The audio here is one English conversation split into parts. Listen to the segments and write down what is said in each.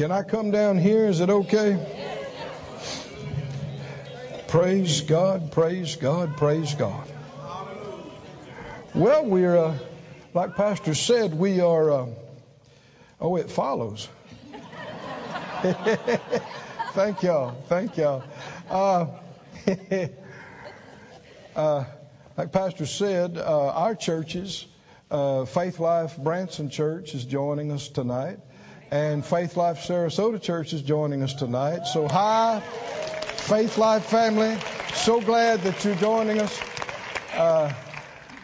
Can I come down here? Is it okay? Praise God, praise God, praise God. Well, we're, uh, like Pastor said, we are, uh, oh, it follows. thank y'all, thank y'all. Uh, uh, like Pastor said, uh, our churches, uh, Faith Life Branson Church is joining us tonight, and Faith Life Sarasota Church is joining us tonight. So, hi, Faith Life family. So glad that you're joining us. Uh,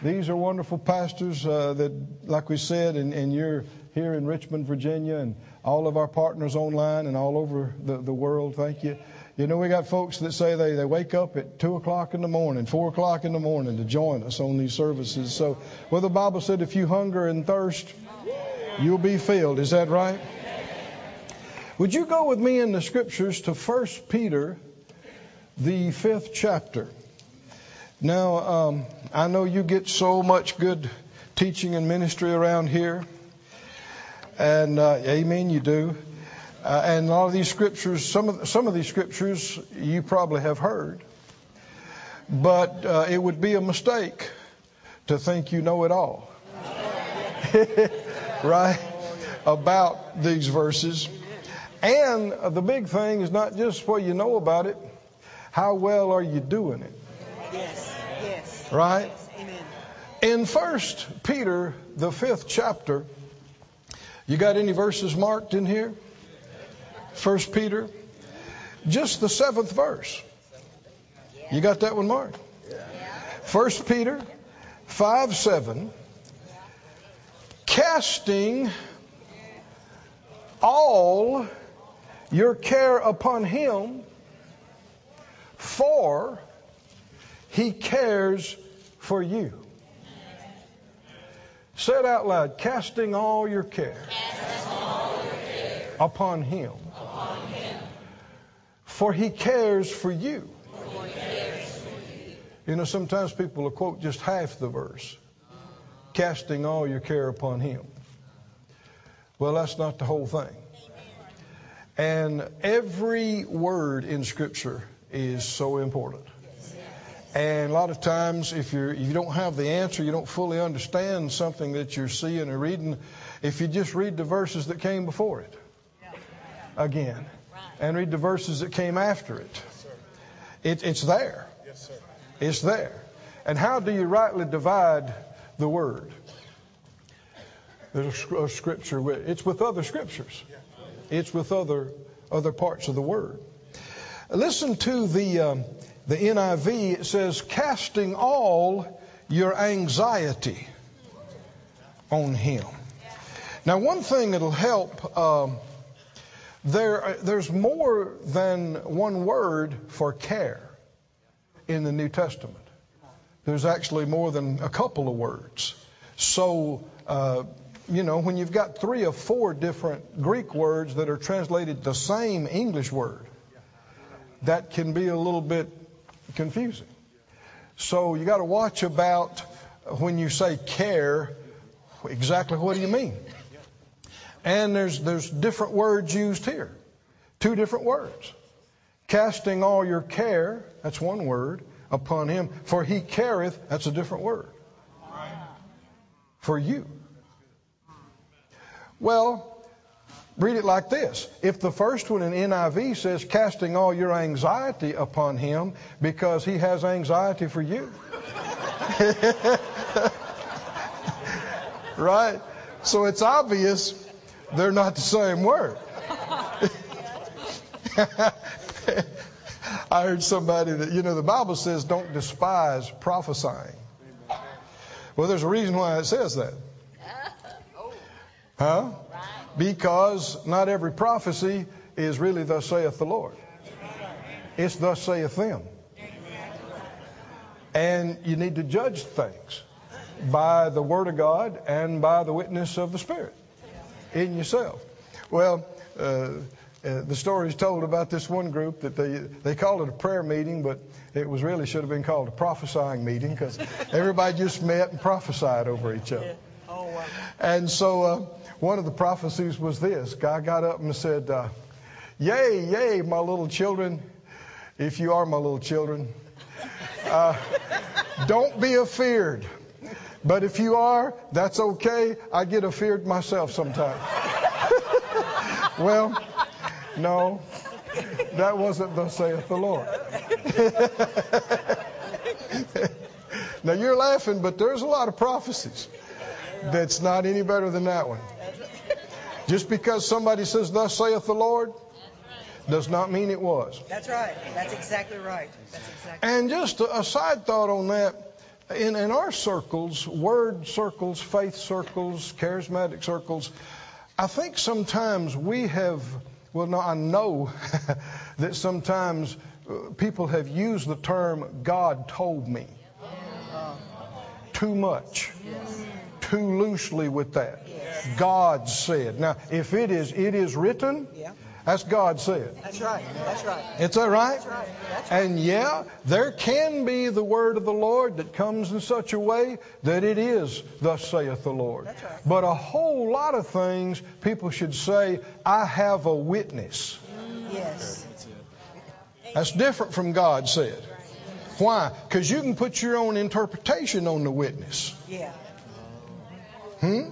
these are wonderful pastors uh, that, like we said, and, and, you're here in Richmond, Virginia, and all of our partners online and all over the, the world. Thank you. You know, we got folks that say they, they wake up at 2 o'clock in the morning, 4 o'clock in the morning to join us on these services. So, well, the Bible said if you hunger and thirst, you'll be filled. Is that right? Would you go with me in the scriptures to 1 Peter, the fifth chapter? Now, um, I know you get so much good teaching and ministry around here. And, uh, amen, you do. Uh, and a lot of these scriptures, some of, some of these scriptures you probably have heard. But uh, it would be a mistake to think you know it all. right? About these verses. And the big thing is not just what you know about it, how well are you doing it? Yes, yes. Right? Yes, amen. In First Peter, the fifth chapter, you got any verses marked in here? First Peter, just the seventh verse. You got that one marked? First Peter 5 7. Casting all your care upon him, for he cares for you. Say it out loud. Casting all your care, all your care upon him, upon him, for he cares for you. for he cares for you. You know, sometimes people will quote just half the verse casting all your care upon him. Well, that's not the whole thing. And every word in Scripture is so important. And a lot of times, if you're, if you don't have the answer, you don't fully understand something that you're seeing or reading, if you just read the verses that came before it again and read the verses that came after it, it it's there. It's there. And how do you rightly divide the word? There's a, scripture. It's with other scriptures. It's with other other parts of the word. Listen to the um, the NIV. It says, "Casting all your anxiety on Him." Now, one thing that'll help. Um, there, there's more than one word for care in the New Testament. There's actually more than a couple of words. So, uh, you know, when you've got three or four different Greek words that are translated the same English word, that can be a little bit confusing. So you got to watch about when you say care, exactly what do you mean? And there's there's different words used here. Two different words. Casting all your care, that's one word, upon him. For he careth, that's a different word. For you. Well, read it like this. If the first one in NIV says, casting all your anxiety upon him because he has anxiety for you. right? So it's obvious they're not the same word. I heard somebody that, you know, the Bible says don't despise prophesying. Well, there's a reason why it says that. Huh? Because not every prophecy is really thus saith the Lord. It's thus saith them. And you need to judge things by the Word of God and by the witness of the Spirit in yourself. Well, uh, the story is told about this one group that they they called it a prayer meeting, but it was really should have been called a prophesying meeting because everybody just met and prophesied over each other. Oh, wow. And so uh, one of the prophecies was this. Guy got up and said, uh, Yay, yay, my little children, if you are my little children. Uh, don't be afeared. But if you are, that's okay. I get afeared myself sometimes. well, no, that wasn't thus saith the Lord. now you're laughing, but there's a lot of prophecies that's not any better than that one. Just because somebody says, Thus saith the Lord, does not mean it was. That's right. That's exactly right. That's exactly And just a, a side thought on that. In, in our circles, word circles, faith circles, charismatic circles, I think sometimes we have, well, no, I know that sometimes uh, people have used the term God told me too much, too loosely with that. God said. Now, if it is, it is written, Yeah. That's God said. That's right. That's right. Is that right? That's right. That's right. And yeah, there can be the word of the Lord that comes in such a way that it is, thus saith the Lord. That's right. But a whole lot of things people should say, I have a witness. Yes. That's different from God said. Why? Because you can put your own interpretation on the witness. Yeah. Hmm?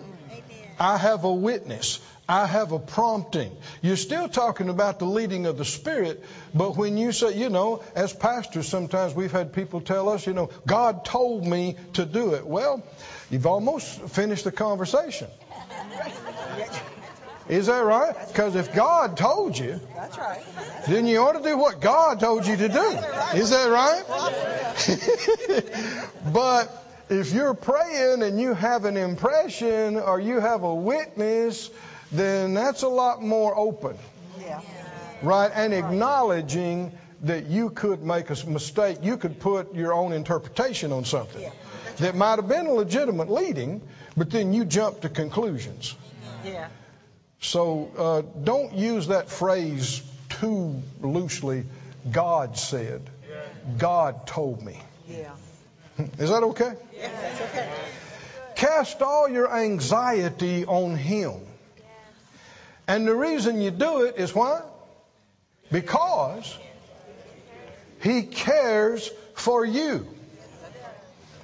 I have a witness. I have a prompting. You're still talking about the leading of the Spirit, but when you say, you know, as pastors, sometimes we've had people tell us, you know, God told me to do it. Well, you've almost finished the conversation. Is that right? Because if God told you, That's right. then you ought to do what God told you to do. Is that right? but if you're praying and you have an impression or you have a witness, then that's a lot more open, Yeah. right? And acknowledging that you could make a mistake. You could put your own interpretation on something Yeah. that might have been a legitimate leading, but then you jump to conclusions. Yeah. So uh, don't use that phrase too loosely. God said, God told me. Yeah. Is that okay? Yeah. That's okay. Cast all your anxiety on Him. And the reason you do it is why? Because He cares for you.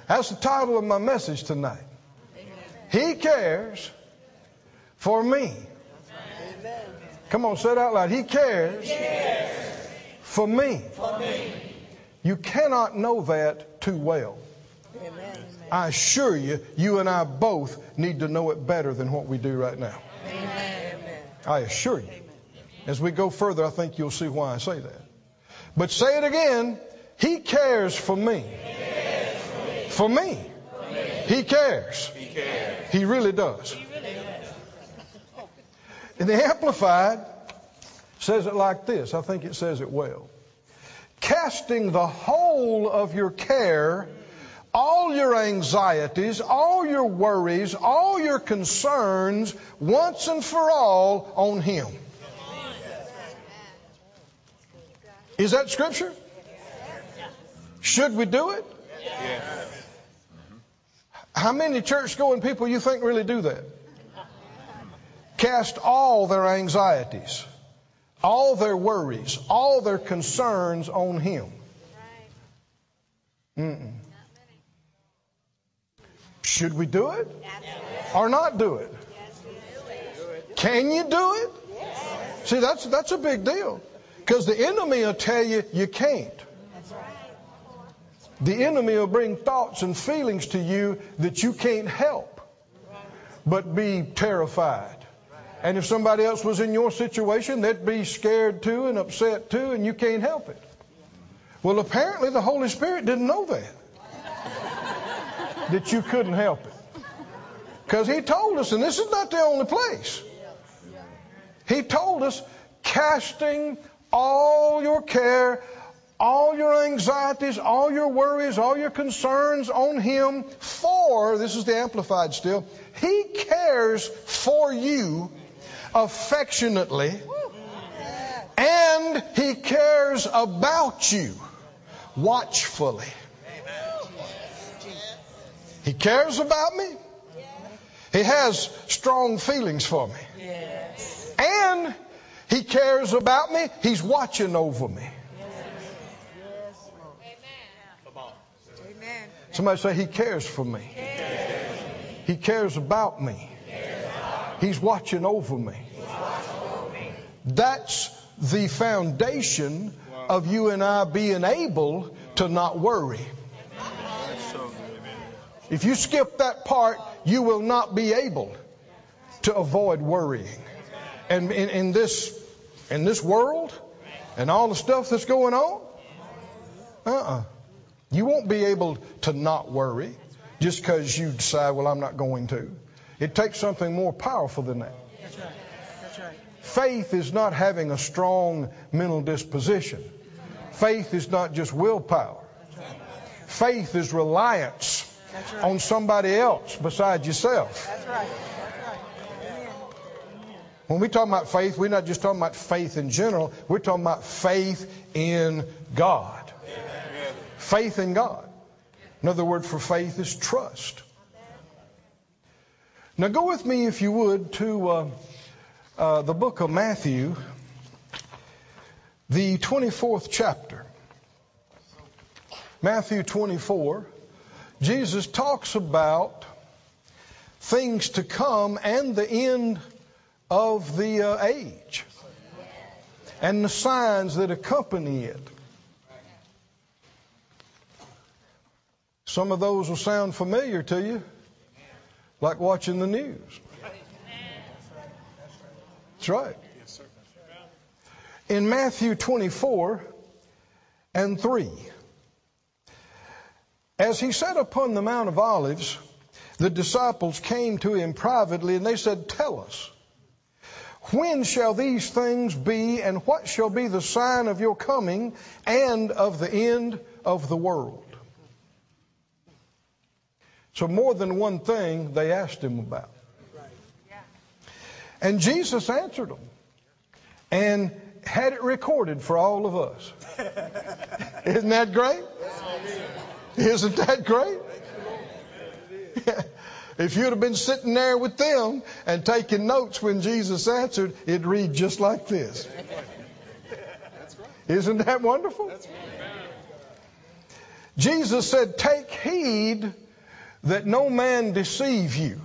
That's the title of my message tonight. He cares for me. Come on, say it out loud. He cares, for me. You cannot know that too well. Amen. I assure you, you and I both need to know it better than what we do right now. I assure you. As we go further, I think you'll see why I say that. But say it again. He cares for me. For me. He cares. He really does. And the Amplified says it like this. I think it says it well. Casting the whole of your care, all your anxieties, all your worries, all your concerns, once and for all on Him. Is that Scripture? Should we do it? How many church going people you think really do that? Cast all their anxieties, all their worries, all their concerns on Him. Mm-mm. Should we do it or not do it? Can you do it? See, that's that's a big deal because the enemy will tell you you can't. The enemy will bring thoughts and feelings to you that you can't help but be terrified. And if somebody else was in your situation, they'd be scared too and upset too, and you can't help it. Well, apparently the Holy Spirit didn't know that. That you couldn't help it. Because He told us, and this is not the only place. He told us, casting all your care, all your anxieties, all your worries, all your concerns on Him, for, this is the Amplified still, He cares for you affectionately, and He cares about you watchfully. He cares about me. He has strong feelings for me. Yes. And He cares about me. He's watching over me. Yes. Somebody say, He cares for me. He cares about me. He's watching over me. That's the foundation of you and I being able to not worry. If you skip that part, you will not be able to avoid worrying. And in, in this in this world and all the stuff that's going on, uh-uh. You won't be able to not worry just because you decide, well, I'm not going to. It takes something more powerful than that. That's right. That's right. Faith is not having a strong mental disposition. Faith is not just willpower. Faith is reliance right. on somebody else besides yourself. That's right. That's right. Amen. When we talk about faith, we're not just talking about faith in general. We're talking about faith in God. Faith in God. Another word for faith is trust. Now go with me, if you would, to uh, uh, the book of Matthew, the 24th chapter. Matthew 24. Jesus talks about things to come and the end of the uh, age and the signs that accompany it. Some of those will sound familiar to you, like watching the news. That's right. In Matthew 24 and 3, as he sat upon the Mount of Olives, the disciples came to him privately and they said, Tell us, when shall these things be, and what shall be the sign of your coming and of the end of the world? So, more than one thing they asked him about. And Jesus answered them and had it recorded for all of us. Isn't that great? Isn't that great? If you'd have been sitting there with them and taking notes when Jesus answered, it'd read just like this. Isn't that wonderful? Jesus said, Take heed that no man deceive you.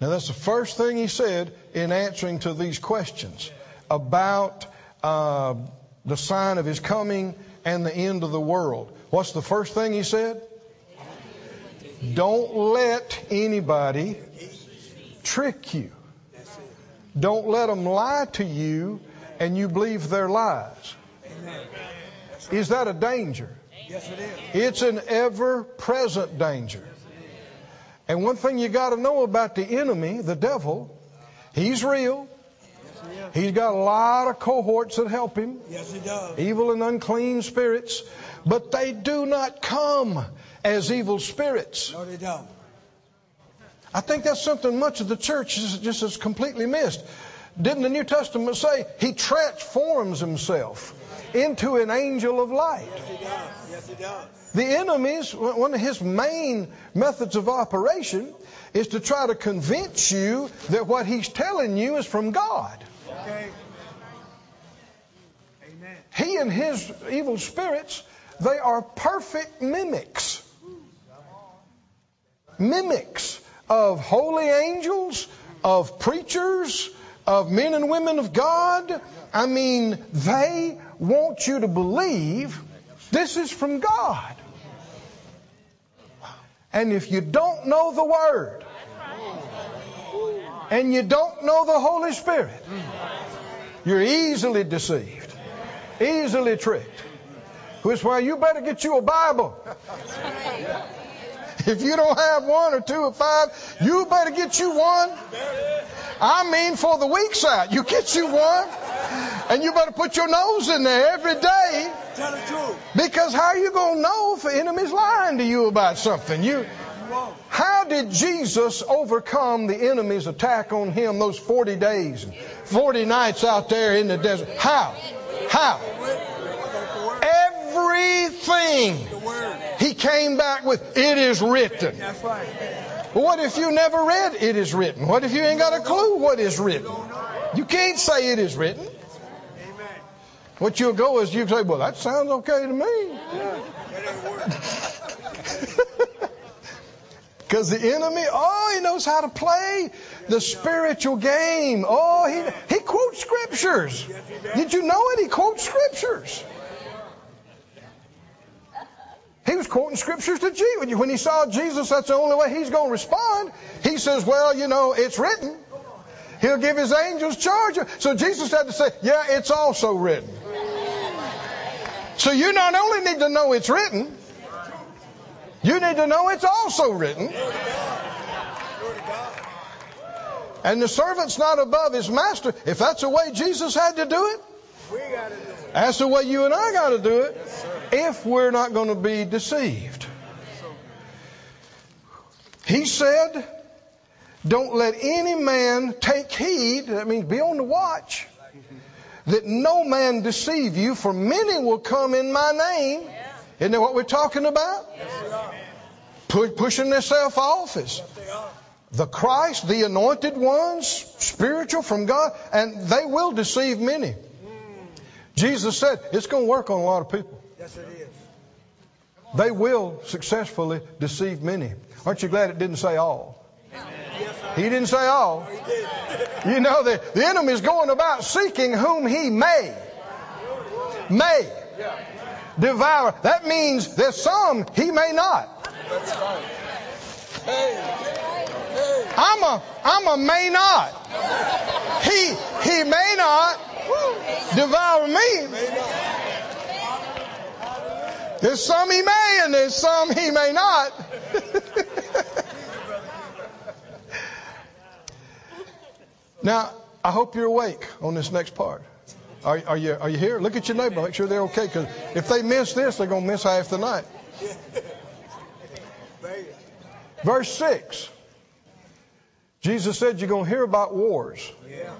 Now, that's the first thing he said in answering to these questions about uh, the sign of his coming and the end of the world. What's the first thing he said? Don't let anybody trick you. Don't let them lie to you and you believe their lies. Is that a danger? Yes, it is. It's an ever present danger. And one thing you got to know about the enemy, the devil, he's real. He's got a lot of cohorts that help him, Yes, it does. evil and unclean spirits, but they do not come as evil spirits. No, they don't. I think that's something much of the church just has completely missed. Didn't the New Testament say he transforms himself into an angel of light? Yes, it does. Yes, it does. The enemy's one of his main methods of operation is to try to convince you that what he's telling you is from God. Okay. Amen. He and his evil spirits, they are perfect mimics. Mimics of holy angels, of preachers, of men and women of God. I mean, they want you to believe this is from God. And if you don't know the Word, and you don't know the Holy Spirit, you're easily deceived, easily tricked. Which is why you better get you a Bible. If you don't have one or two or five, you better get you one. I mean, for the week's out, you get you one, and you better put your nose in there every day. Tell the truth. Because how are you going to know if the enemy's lying to you about something? You. How did Jesus overcome the enemy's attack on him those 40 days and 40 nights out there in the desert? How? How? Everything he came back with, it is written. That's right. Well, what if you never read it is written? What if you ain't got a clue what is written? You can't say it is written. What you'll go is you say, well, that sounds okay to me. That ain't work. Because the enemy, oh, he knows how to play the spiritual game. Oh, he, he quotes scriptures. Did you know it? He quotes scriptures. He was quoting scriptures to Jesus. When he saw Jesus, that's the only way he's going to respond. He says, well, you know, it's written. He'll give his angels charge. So Jesus had to say, yeah, it's also written. So you not only need to know it's written, you need to know it's also written. And the servant's not above his master. If that's the way Jesus had to do it, We to do it. that's the way you and I got to do it. If we're not going to be deceived. He said, Don't let any man take heed, that means be on the watch, that no man deceive you, for many will come in my name. Isn't that what we're talking about? Pu- pushing themselves off as They the Christ, the anointed ones, spiritual from God, and they will deceive many. Jesus said it's going to work on a lot of people. Yes, it is. They will successfully deceive many. Aren't you glad it didn't say all? He didn't say all. You know, the, the enemy is going about seeking whom he may. May. Devour. That means there's some he may not. That's right. Hey. Hey. I'm a, I'm a may not. He, he may not devour me. There's some he may and there's some he may not. now, I hope you're awake on this next part. Are, are you, are you here? Look at your neighbor. Make sure they're okay. Because if they miss this, they're going to miss half the night. Verse 6. Jesus said you're going to hear about wars. Yeah.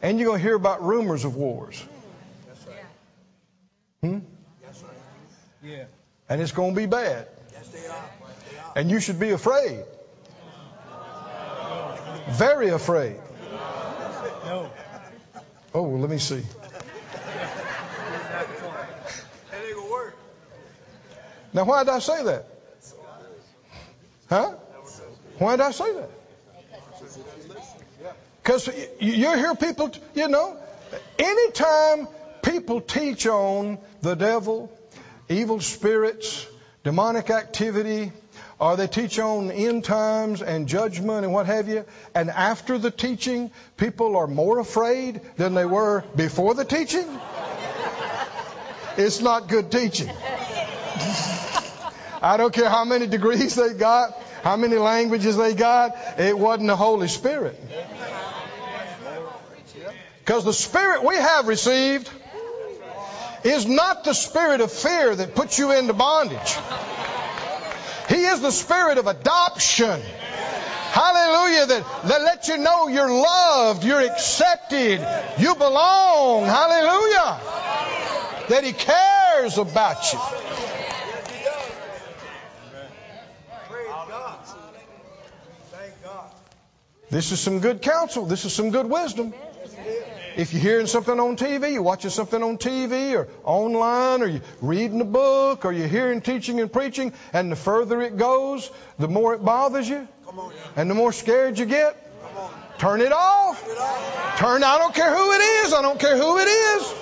And you're going to hear about rumors of wars. That's right. Hmm? That's right. Yeah. And it's going to be bad. Yes, they are. They are. And you should be afraid. Very afraid. No. Oh, well, let me see. Now, why did I say that? Huh? Why did I say that? Because you hear people, you know, anytime people teach on the devil, evil spirits, demonic activity, or they teach on end times and judgment and what have you, and after the teaching, people are more afraid than they were before the teaching, it's not good teaching. I don't care how many degrees they got, how many languages they got, it wasn't the Holy Spirit. Because the Spirit we have received is not the spirit of fear that puts you into bondage. He is the spirit of adoption. Hallelujah. That, that lets you know you're loved, you're accepted, you belong. Hallelujah. That He cares about you. This is some good counsel. This is some good wisdom. If you're hearing something on TV, you're watching something on TV or online, or you're reading a book, or you're hearing teaching and preaching, and the further it goes, the more it bothers you, Come on now. and the more scared you get, turn it off. Turn, I don't care who it is. I don't care who it is.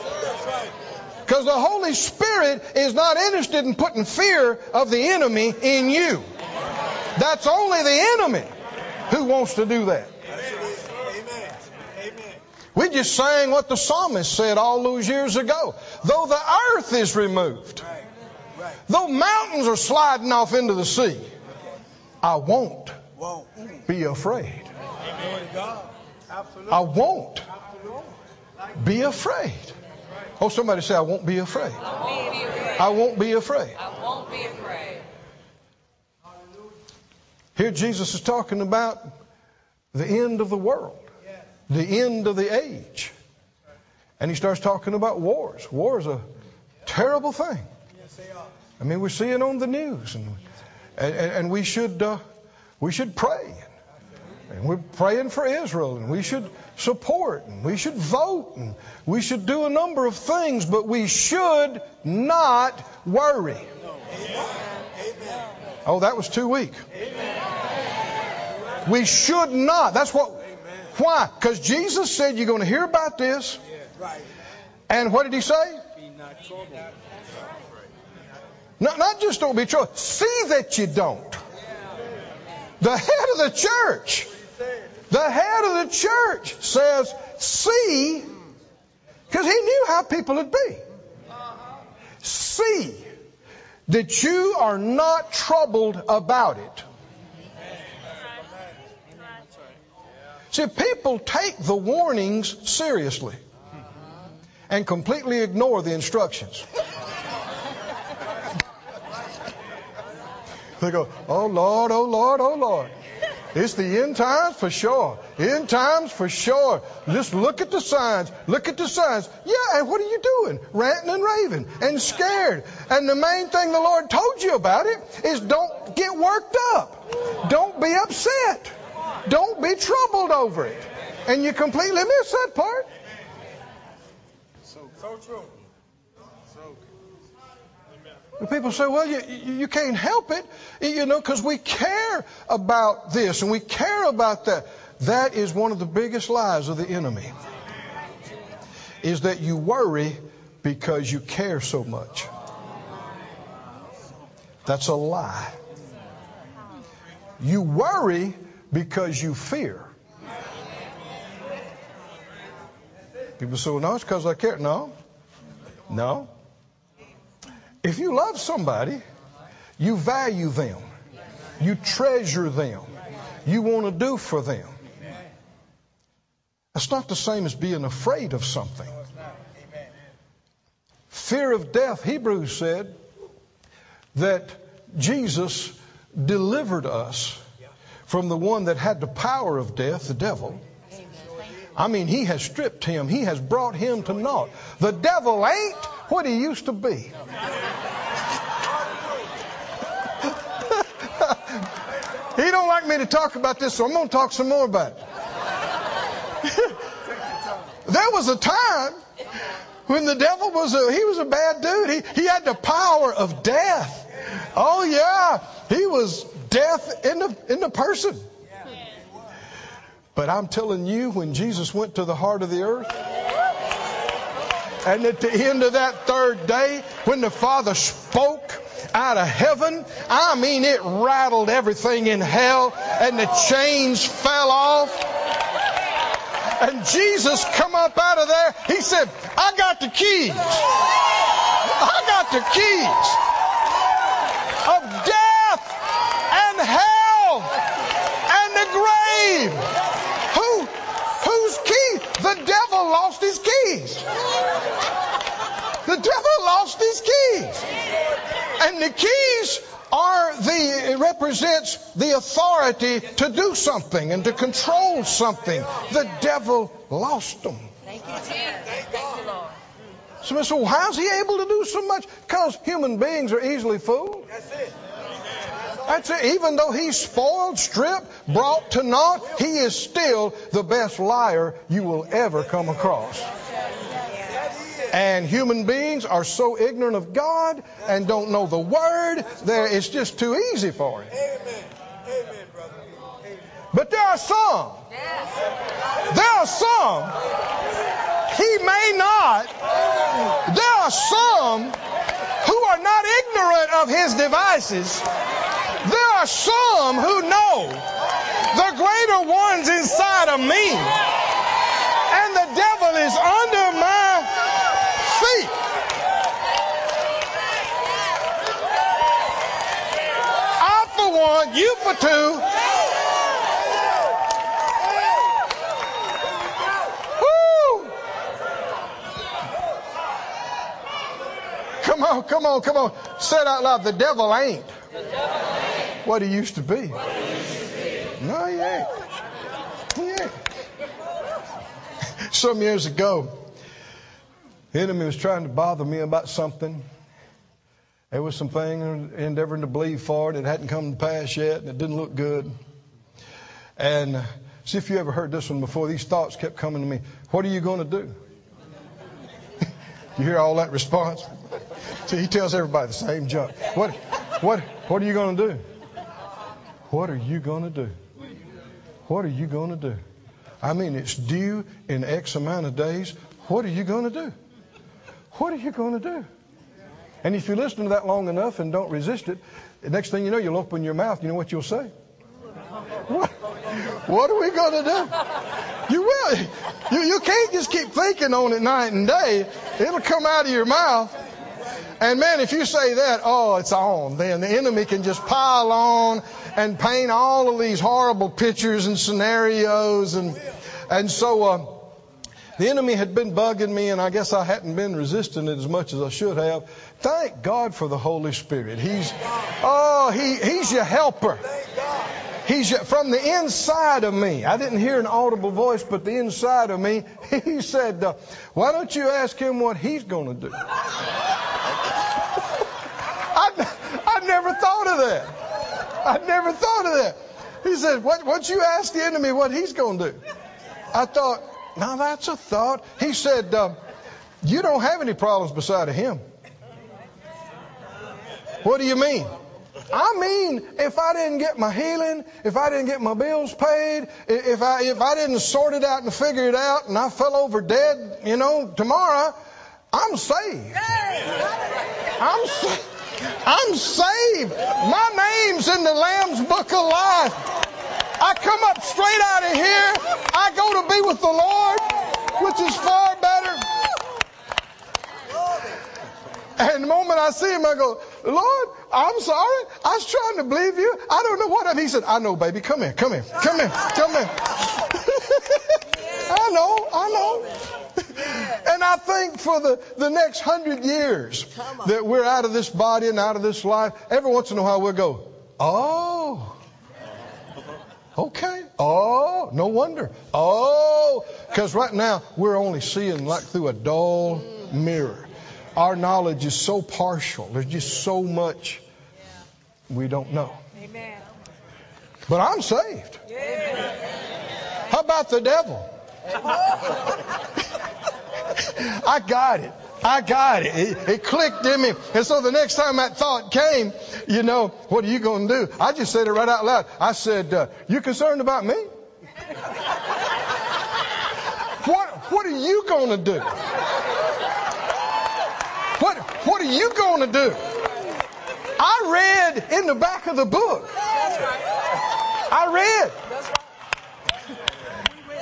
Because the Holy Spirit is not interested in putting fear of the enemy in you. That's only the enemy who wants to do that. Yes, it is. Amen. Amen. We just sang what the psalmist said all those years ago. Though the earth is removed, though mountains are sliding off into the sea, I won't be afraid. Glory to God. Absolutely. I won't be afraid. Oh, somebody say, I won't be afraid. I won't be afraid. I won't be afraid. I won't be afraid. Here Jesus is talking about the end of the world, the end of the age. And he starts talking about wars. War is a terrible thing. I mean, we see it on the news. And and, and, and we should uh, we should pray. And we're praying for Israel, and we should support, and we should vote, and we should do a number of things, but we should not worry. Oh, that was too weak. We should not. That's what. Why? Because Jesus said you're going to hear about this. And what did he say? Be not troubled. Not, not just don't be troubled. See that you don't. The head of the church, the head of the church says, see, because he knew how people would be. See that you are not troubled about it. See, people take the warnings seriously and completely ignore the instructions. They go, oh Lord, oh Lord, oh Lord. It's the end times for sure. End times for sure. Just look at the signs. Look at the signs. Yeah, and what are you doing? Ranting and raving and scared. And the main thing the Lord told you about it is don't get worked up. Don't be upset. Don't be troubled over it. And you completely miss that part. So, so true. And People say, well, you, you you can't help it, you know, because we care about this and we care about that. That is one of the biggest lies of the enemy, is that you worry because you care so much. That's a lie. You worry because you fear. People say, well, no, it's because I care. No. No. If you love somebody, you value them. You treasure them. You want to do for them. That's not the same as being afraid of something. Fear of death, Hebrews said that Jesus delivered us from the one that had the power of death, the devil. I mean, he has stripped him. He has brought him to naught. The devil ain't what he used to be. he don't like me to talk about this, so I'm going to talk some more about it. there was a time when the devil was a he was a bad dude. He he had the power of death. Oh yeah, he was death in the in the person. But I'm telling you, when Jesus went to the heart of the earth, and at the end of that third day, when the Father spoke out of heaven, I mean, it rattled everything in hell, and the chains fell off. And Jesus come up out of there. He said, I got the keys. I got the keys of death and hell and the grave. Who, whose key? The devil lost his keys. The devil lost his keys. And the keys are the, it represents the authority to do something and to control something. The devil lost them. Thank you, Jesus. Thank you, Lord. So, so how's he able to do so much? Because human beings are easily fooled. That's it. That's it. Even though he's spoiled, stripped, brought to naught, he is still the best liar you will ever come across. And human beings are so ignorant of God and don't know the Word, there it's just too easy for him. Amen. Brother. But there are some, there are some, he may not, there are some who are not ignorant of his devices. Are some who know the greater ones inside of me. And the devil is under my feet. I for one, you for two. Come on, come on, come on. Say it out loud. The devil ain't what he used to be. No, ain't. He oh, ain't. Some years ago, the enemy was trying to bother me about something. There was some thing endeavoring to believe for it. It hadn't come to pass yet, and it didn't look good. And see if you ever heard this one before. These thoughts kept coming to me. What are you going to do? you hear all that response? See, he tells everybody the same junk. What, what, what are you going to do? What are you going to do? What are you going to do? I mean, it's due in X amount of days. What are you going to do? What are you going to do? And if you listen to that long enough and don't resist it, the next thing you know, you'll open your mouth. You know what you'll say? What, what are we going to do? You will. You, you can't just keep thinking on it night and day. It'll come out of your mouth. And man, if you say that, oh, it's on. Then the enemy can just pile on and paint all of these horrible pictures and scenarios. And, and so, uh, the enemy had been bugging me, and I guess I hadn't been resisting it as much as I should have. Thank God for the Holy Spirit. He's, oh, he, he's your helper. He's from the inside of me. I didn't hear an audible voice, but the inside of me, he said, uh, "Why don't you ask him what he's going to do?" I, I never thought of that. I never thought of that. He said, "What? Once you ask the enemy what he's going to do?" I thought, now that's a thought. He said, uh, You don't have any problems beside of him. What do you mean? I mean, if I didn't get my healing, if I didn't get my bills paid, if I if I didn't sort it out and figure it out, and I fell over dead, you know, tomorrow, I'm saved. I'm saved. I'm saved. My name's in the Lamb's Book of Life. I come up straight out of here. I go to be with the Lord, which is far better. And the moment I see him, I go, Lord, I'm sorry. I was trying to believe you. I don't know what. I'm. He said, I know, baby. Come here. Come here. Come here. Come here. I know. I know. And I think for the, the next hundred years that we're out of this body and out of this life, every once in a while we'll go, oh, Okay. Oh, no wonder. Oh, because right now we're only seeing like through a dull mirror. Our knowledge is so partial. There's just so much we don't know. Amen. But I'm saved. How about the devil? I got it. I got it. it. It clicked in me. And so the next time that thought came, you know, what are you going to do? I just said it right out loud. I said, uh, you concerned about me? what, what are you going to do? What, are you going to do? I read in the back of the book. I read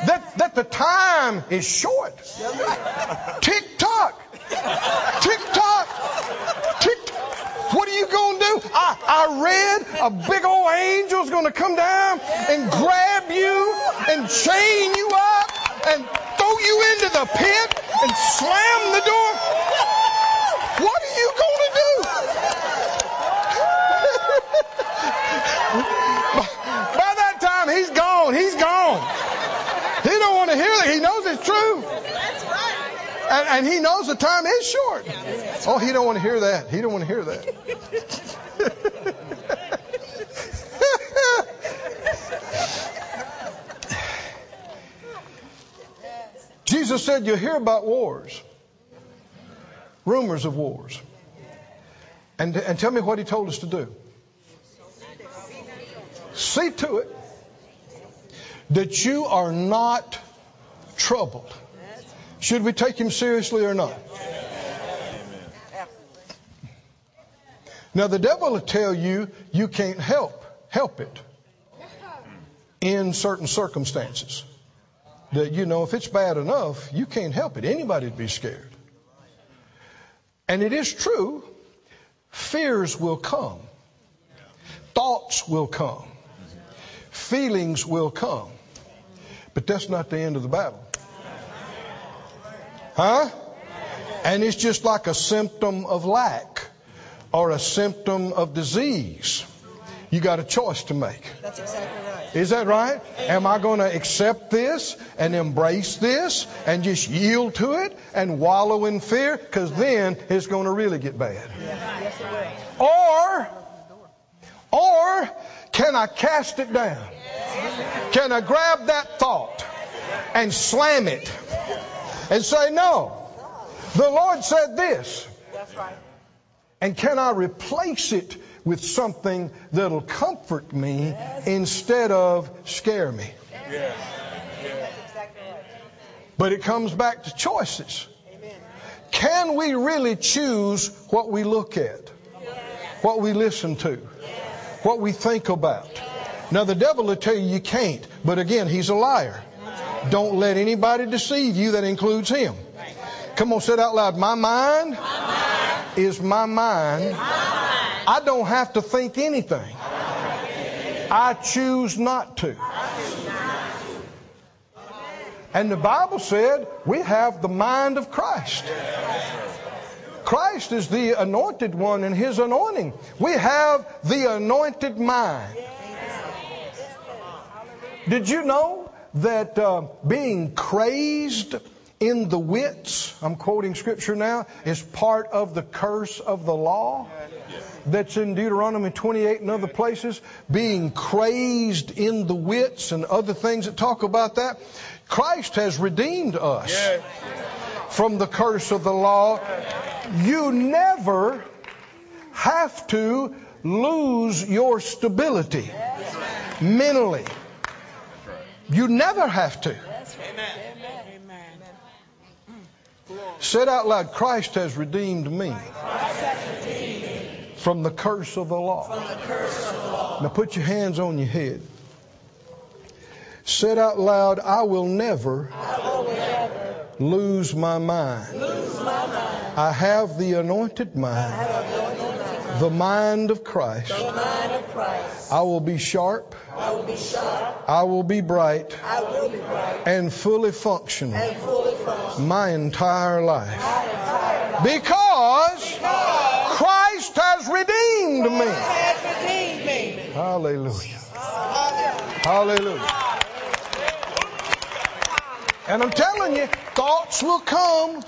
that, that the time is short. Tick tock. Tick tock. Tick What are you going to do? I, I read a big old angel's going to come down and grab you and chain you up and throw you into the pit and slam the door. What are you going to do? by that time, he's gone. He's gone. He don't want to hear that. He knows it's true. And, and he knows the time is short. Oh, he don't want to hear that. He don't want to hear that. Jesus said, You'll hear about wars, rumors of wars. And, and tell me what he told us to do. See to it that you are not troubled. Should we take him seriously or not? Now the devil will tell you you can't help help it in certain circumstances. That you know if it's bad enough, you can't help it. Anybody'd be scared. And it is true, fears will come. Thoughts will come. Feelings will come. But that's not the end of the battle. Huh? And it's just like a symptom of lack or a symptom of disease. You got a choice to make. That's exactly right. Is that right? Am I going to accept this and embrace this and just yield to it and wallow in fear? Because then it's going to really get bad. Yes, it will. Or, or can I cast it down? Can I grab that thought and slam it and say, no, the Lord said this. That's right. And can I replace it with something that'll comfort me instead of scare me? Exactly right. But it comes back to choices. Can we really choose what we look at? What we listen to? What we think about? Now the devil will tell you you can't, but again, he's a liar. Don't let anybody deceive you that includes him. Come on, say it out loud. My mind, is my mind. I don't have to think anything. I choose not to. And the Bible said we have the mind of Christ. Christ is the anointed one in his anointing. We have the anointed mind. Did you know that uh, being crazed in the wits, I'm quoting scripture now, is part of the curse of the law? That's in Deuteronomy 28 and other places. Being crazed in the wits and other things that talk about that. Christ has redeemed us from the curse of the law. You never have to lose your stability mentally. You never have to. Say it out loud Christ has redeemed me from the curse of the law. Now put your hands on your head. Say it out loud I will never lose my mind. I have the anointed mind, the mind of Christ. The mind of Christ. I will be sharp, I will be sharp. I will be bright, I will be bright and fully functional and fully functional. my entire life. My entire life. Because Christ has redeemed me. has redeemed me. Hallelujah. Hallelujah. And I'm telling you, thoughts will come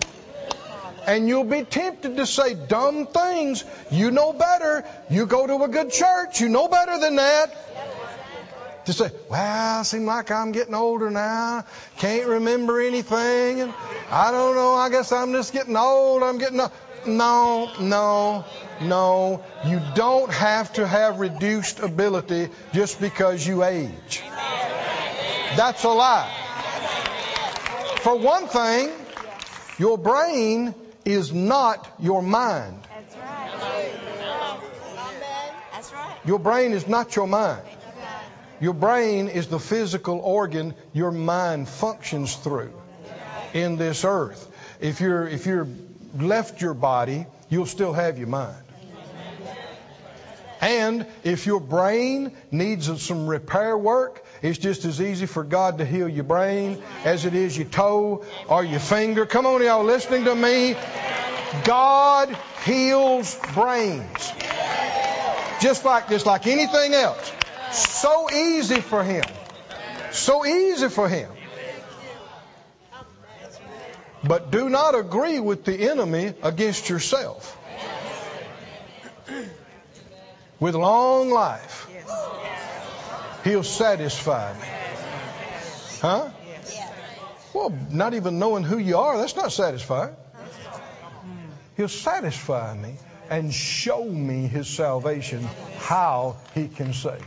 and you'll be tempted to say dumb things. You know better. You go to a good church. You know better than that. To say, well, I seem like I'm getting older now. Can't remember anything. And I don't know. I guess I'm just getting old. I'm getting old. No, no, no. You don't have to have reduced ability just because you age. That's a lie. For one thing, your brain is not your mind. That's right. That's right. Your brain is not your mind. Your brain is the physical organ your mind functions through in this earth. If you're if you're left your body, you'll still have your mind. And if your brain needs some repair work, it's just as easy for God to heal your brain as it is your toe or your finger. Come on, y'all, listening to me. God heals brains. Just like just like anything else. So easy for him. So easy for him. But do not agree with the enemy against yourself. With long life, he'll satisfy me. Huh? Well, not even knowing who you are, that's not satisfying. He'll satisfy me and show me his salvation, how he can save.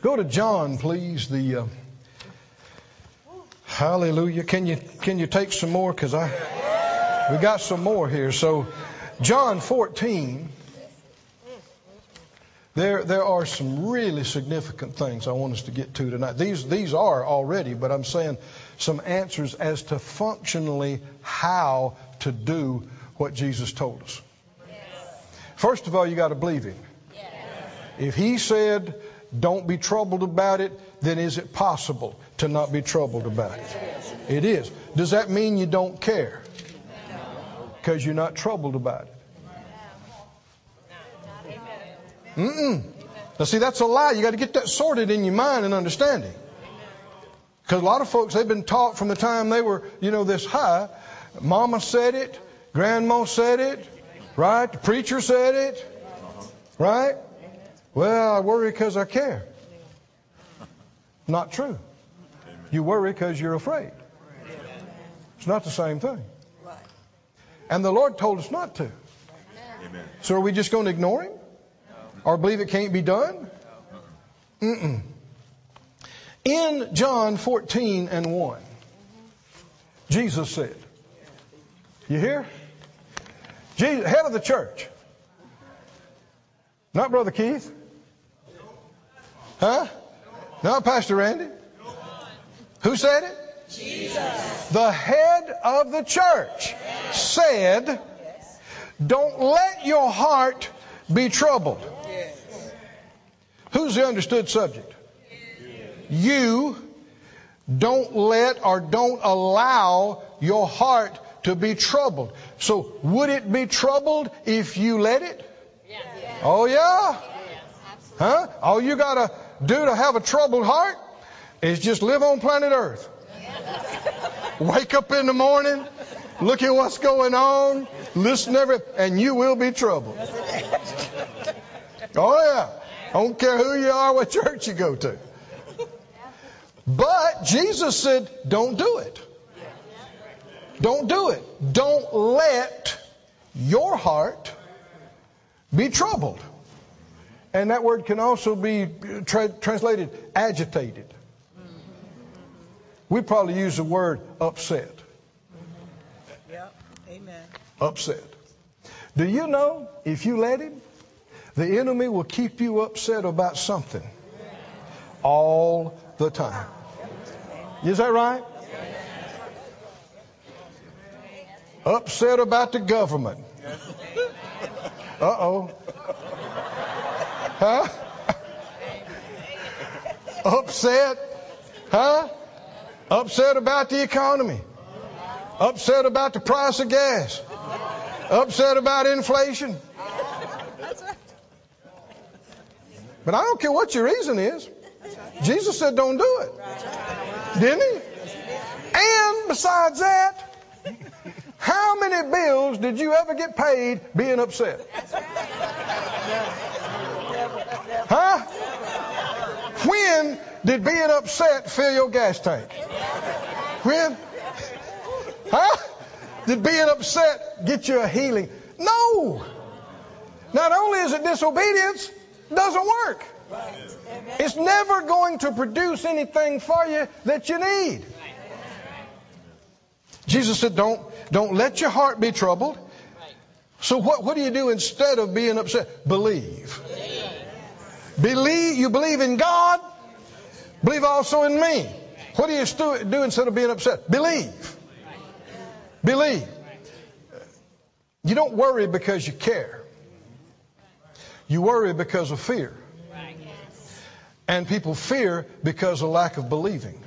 Go to John, please. The uh, Hallelujah. Can you can you take some more? Because I we got some more here. So John 14. There there are some really significant things I want us to get to tonight. These these are already, but I'm saying some answers as to functionally how to do what Jesus told us. First of all, you got to believe him. If he said, don't be troubled about it, then is it possible to not be troubled about it? It is. Does that mean you don't care? Because you're not troubled about it. Mm-mm. Now see, that's a lie. You got to get that sorted in your mind and understanding. Because a lot of folks, they've been taught from the time they were, you know, this high. Mama said it. Grandma said it. Right? The preacher said it. Right? Well, I worry because I care. Not true. You worry because you're afraid. It's not the same thing. And the Lord told us not to. So are we just going to ignore Him? Or believe it can't be done? Mm-mm. In John 14 and 1, Jesus said, You hear? Jesus, head of the church. Not Brother Keith. Huh? Not Pastor Randy. Who said it? Jesus. The head of the church said, Don't let your heart be troubled. Who's the understood subject? You don't let or don't allow your heart to be troubled. So would it be troubled if you let it? Oh yeah? Huh? All you gotta do to have a troubled heart is just live on planet Earth. Wake up in the morning, look at what's going on, listen everything, and you will be troubled. Oh yeah. I don't care who you are, what church you go to. But Jesus said, don't do it. Don't do it. Don't let your heart be troubled. And that word can also be tra- translated agitated. We probably use the word upset. Yep. Amen. Upset. Do you know if you let him, the enemy will keep you upset about something all the time. Is that right? Upset about the government. Uh oh. Huh? Upset? Huh? Upset about the economy. Upset about the price of gas. Upset about inflation. But I don't care what your reason is. Jesus said don't do it. Didn't he? And besides that, how many bills did you ever get paid being upset? Huh? When did being upset fill your gas tank? When? Huh? Did being upset get you a healing? No. Not only is it disobedience, it doesn't work. It's never going to produce anything for you that you need. Jesus said, don't, don't let your heart be troubled. So what, what do you do instead of being upset? Believe. Believe, you believe in God, believe also in me. What do you do instead of being upset? Believe. Believe. You don't worry because you care. You worry because of fear. And people fear because of lack of believing.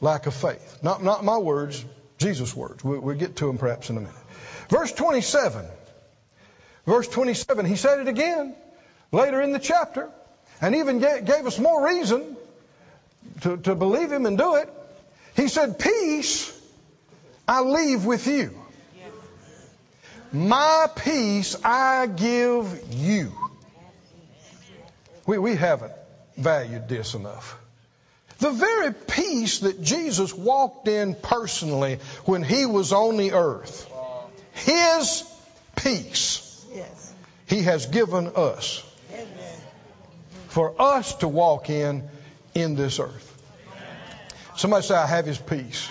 Lack of faith. Not, not my words, Jesus' words. We'll, we'll get to them perhaps in a minute. Verse 27. Verse 27, he said it again later in the chapter and even gave, us more reason to, to believe him and do it. He said, Peace I leave with you. My peace I give you. We, we haven't valued this enough. The very peace that Jesus walked in personally when he was on the earth, his peace, Yes. he has given us. For us to walk in in this earth. Somebody say, I have his peace.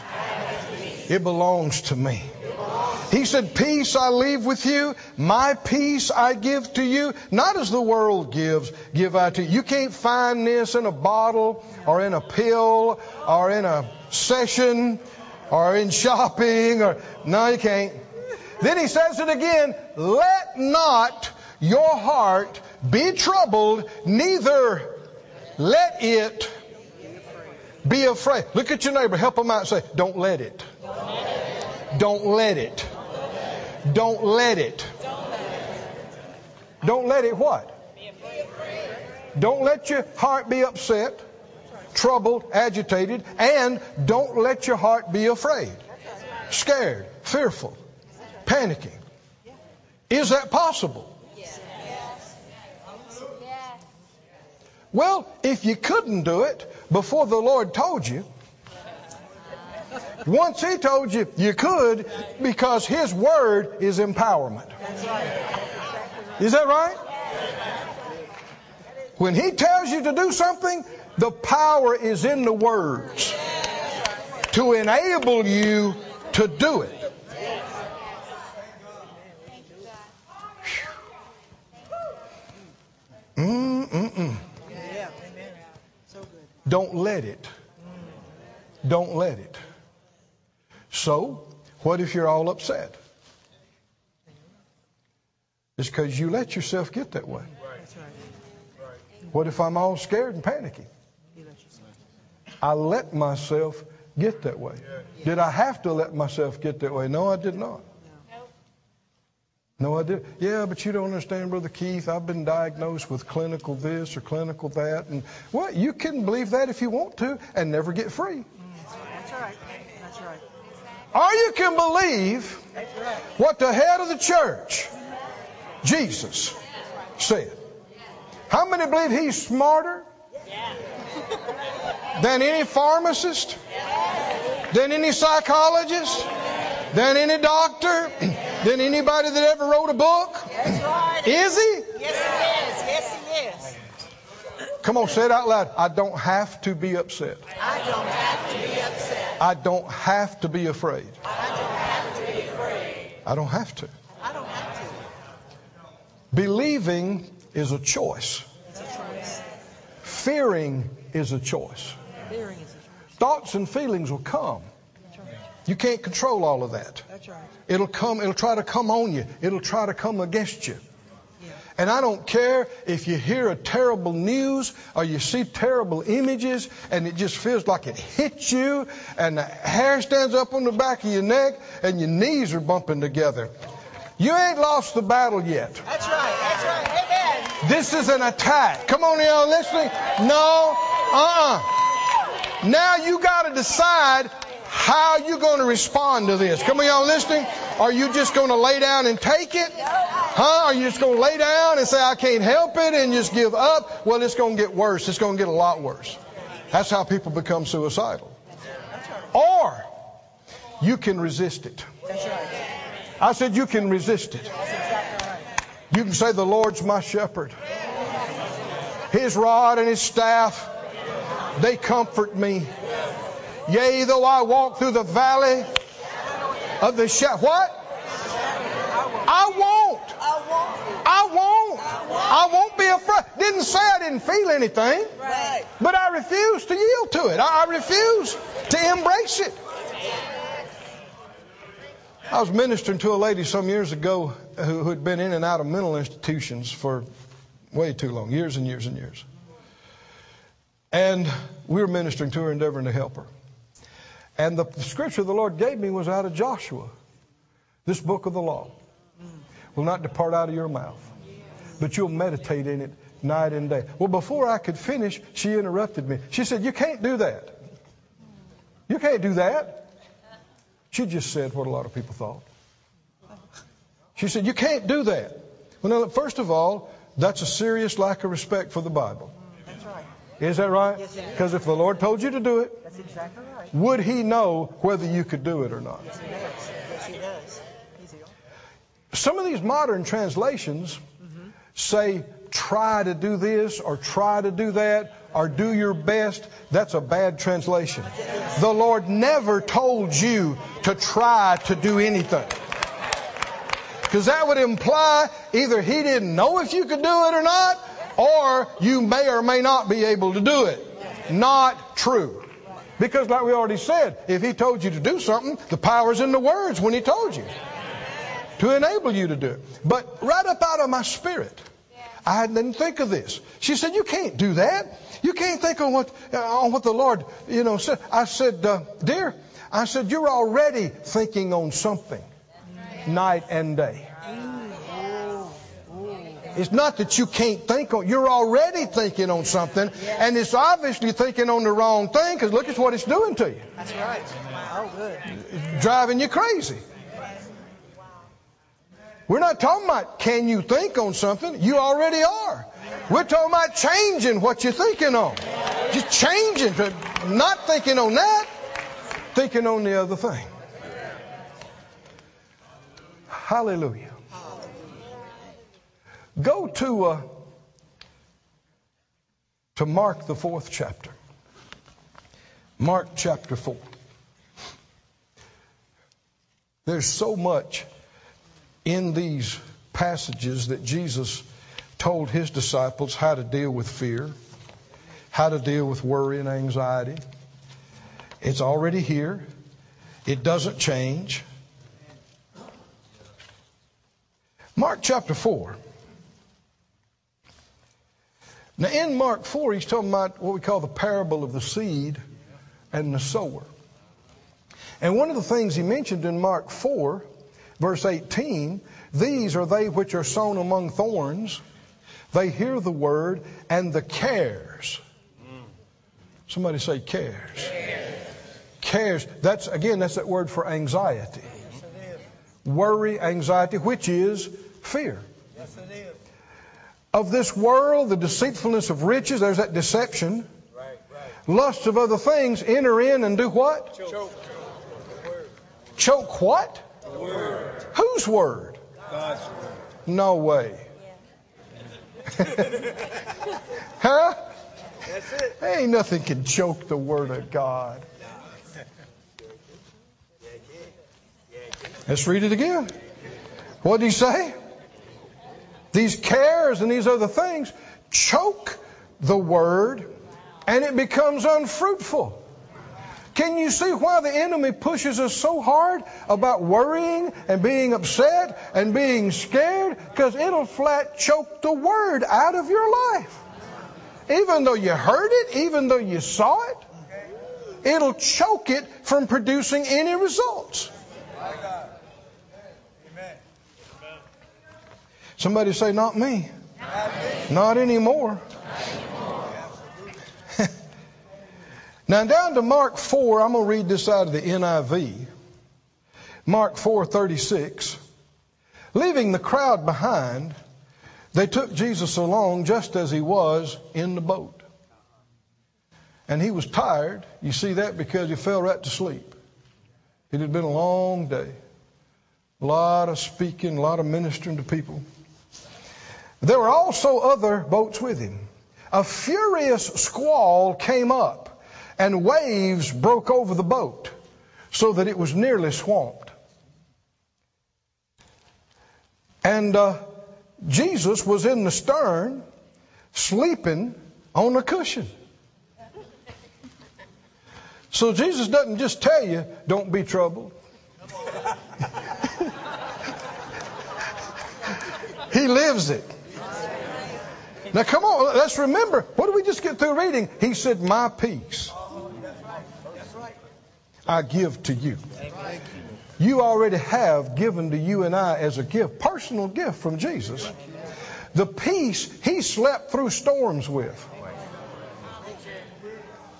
It belongs to me. He said, Peace I leave with you, my peace I give to you, not as the world gives, give I to you. You can't find this in a bottle or in a pill or in a session or in shopping or, no, you can't. Then he says it again, let not your heart be troubled, neither let it be afraid. Look at your neighbor, help him out say, don't let it. Don't let it. Don't let it. Don't let it what? Don't let your heart be upset, troubled, agitated, and don't let your heart be afraid, scared, fearful, panicking. Is that possible? Well, if you couldn't do it before the Lord told you, once He told you you could, because His Word is empowerment. Is that right? When He tells you to do something, the power is in the words to enable you to do it. Mm-mm-mm. Yeah. Amen. So good. Don't let it. Don't let it. So, what if you're all upset? It's because you let yourself get that way. What if I'm all scared and panicky? I let myself get that way. Did I have to let myself get that way? No, I did not. No, I did. Yeah, but you don't understand, Brother Keith. I've been diagnosed with clinical this or clinical that. And well, you can believe that if you want to and never get free. That's right. That's right. Or you can believe what the head of the church, Jesus, said. How many believe he's smarter than any pharmacist, than any psychologist, than any doctor, than anybody that ever wrote a book? That's right. Is he? Yes, he is. Yes, he is. Come on, say it out loud. I don't have to be upset. I don't have to be upset. I don't have to be afraid. I don't have to be afraid. I don't have to. I don't have to. Believing is a choice. It's a choice. Fearing is a choice. Fearing is a choice. Thoughts and feelings will come. You can't control all of that. That's right. It'll come, it'll try to come on you. It'll try to come against you. Yeah. And I don't care if you hear a terrible news or you see terrible images and it just feels like it hits you and the hair stands up on the back of your neck and your knees are bumping together. You ain't lost the battle yet. That's right. That's right. Amen. This is an attack. Come on, y'all listening? No, uh-uh. Now you got to decide how are you going to respond to this. Come on, y'all listening? Are you just going to lay down and take it? Huh? Are you just going to lay down and say, I can't help it and just give up? Well, it's going to get worse. It's going to get a lot worse. That's how people become suicidal. Or you can resist it. I said you can resist it. You can say, The Lord's my shepherd. His rod and his staff, they comfort me. Yea, though I walk through the valley of the shadow. What? I won't. I won't. I won't. Be afraid. Didn't say I didn't feel anything, but I refuse to yield to it. I, refuse to embrace it. I was ministering to a lady some years ago who had been in and out of mental institutions for way too long, years and years and years. And we were ministering to her, endeavoring to help her. And the scripture the Lord gave me was out of Joshua, this book of the law. Will not depart out of your mouth, but you'll meditate in it night and day. Well, before I could finish, she interrupted me. She said, You can't do that. You can't do that. She just said what a lot of people thought. She said, You can't do that. Well, now, first of all, that's a serious lack of respect for the Bible. Is that right? Yes. Because if the Lord told you to do it, That's exactly right. would He know whether you could do it or not? Yes, he does. Yes, he does. Some of these modern translations mm-hmm. say, try to do this or try to do that or do your best. That's a bad translation. The Lord never told you to try to do anything. Because that would imply either He didn't know if you could do it or not, or you may or may not be able to do it. Not true. Because, like we already said, if He told you to do something, the power's in the words when He told you to enable you to do it. But right up out of my spirit, I didn't think of this. She said, "You can't do that. You can't think on what uh, on what the Lord, you know." Said. I said, uh, "Dear," I said, "You're already thinking on something, night and day." It's not that you can't think on, you're already thinking on something, and it's obviously thinking on the wrong thing because look at what it's doing to you. That's right. Oh, good. It's driving you crazy. We're not talking about can you think on something? You already are. We're talking about changing what you're thinking on. Just changing to not thinking on that, thinking on the other thing. Hallelujah. Go to uh, to Mark the fourth chapter. Mark chapter four. There's so much in these passages that Jesus told his disciples how to deal with fear, how to deal with worry and anxiety. It's already here. It doesn't change. Mark chapter 4. Now, in Mark 4, he's talking about what we call the parable of the seed and the sower. And one of the things he mentioned in Mark 4, verse 18, these are they which are sown among thorns. They hear the word and the cares. Somebody say cares. Cares. That's, again, that's that word for anxiety. Worry, anxiety, which is fear. Yes, it is. Of this world, the deceitfulness of riches, there's that deception. Right, right. Lust of other things, enter in and do what? Choke. Choke what? The word. Whose word? God's word. No way. huh? That's it. Ain't nothing can choke the word of God. Let's read it again. What did he say? These cares and these other things choke the word and it becomes unfruitful. Can you see why the enemy pushes us so hard about worrying and being upset and being scared? Because it'll flat choke the word out of your life. Even though you heard it, even though you saw it, it'll choke it from producing any results. My God. Amen. Somebody say, Not me. Not anymore. now, down to Mark 4, I'm going to read this out of the NIV. Mark 4:36. Leaving the crowd behind, they took Jesus along just as he was in the boat. And he was tired. You see that because he fell right to sleep. It had been a long day. A lot of speaking, a lot of ministering to people. There were also other boats with him. A furious squall came up, and waves broke over the boat, so that it was nearly swamped. And uh, Jesus was in the stern, sleeping on a cushion. So Jesus doesn't just tell you, don't be troubled. he lives it. Now come on, let's remember, what did we just get through reading? He said, My peace I give to you. You already have given to you and I as a gift, personal gift from Jesus, the peace he slept through storms with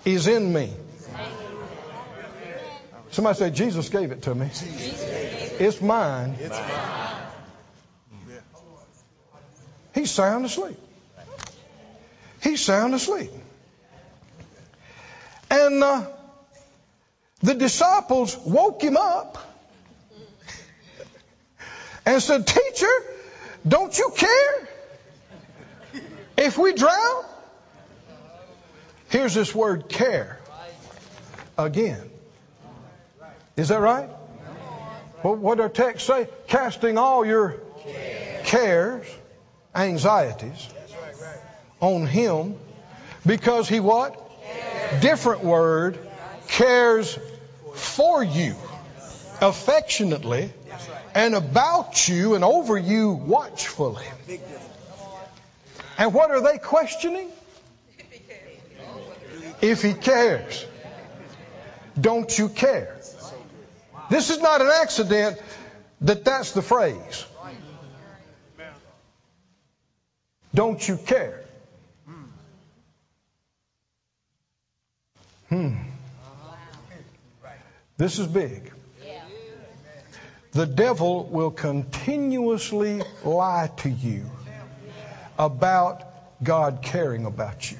is in me. Somebody say, Jesus gave it to me. It's mine. He's sound asleep. He's sound asleep. And uh, the disciples woke him up and said, Teacher, don't you care if we drown? Here's this word care again. Is that right? Well, what our text say? Casting all your cares, anxieties on him because he what? Different word, cares for you affectionately and about you and over you watchfully. And what are they questioning? If he cares. Don't you care? This is not an accident that that's the phrase. Don't you care? Hmm. This is big. The devil will continuously lie to you about God caring about you.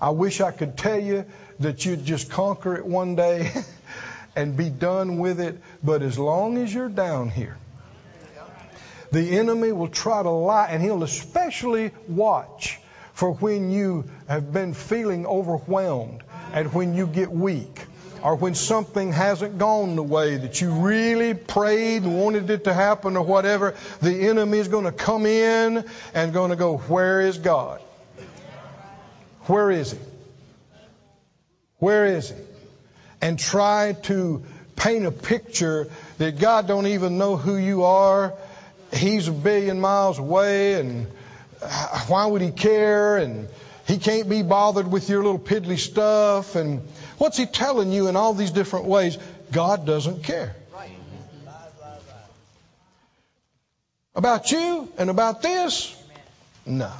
I wish I could tell you that you'd just conquer it one day and be done with it, but as long as you're down here, the enemy will try to lie, and he'll especially watch for when you have been feeling overwhelmed and when you get weak or when something hasn't gone the way that you really prayed and wanted it to happen or whatever, the enemy is going to come in and going to go, Where is God? Where is He? Where is He? And try to paint a picture that God don't even know who you are. He's a billion miles away and why would He care? And He can't be bothered with your little piddly stuff and What's he telling you in all these different ways? God doesn't care. About you and about this? No.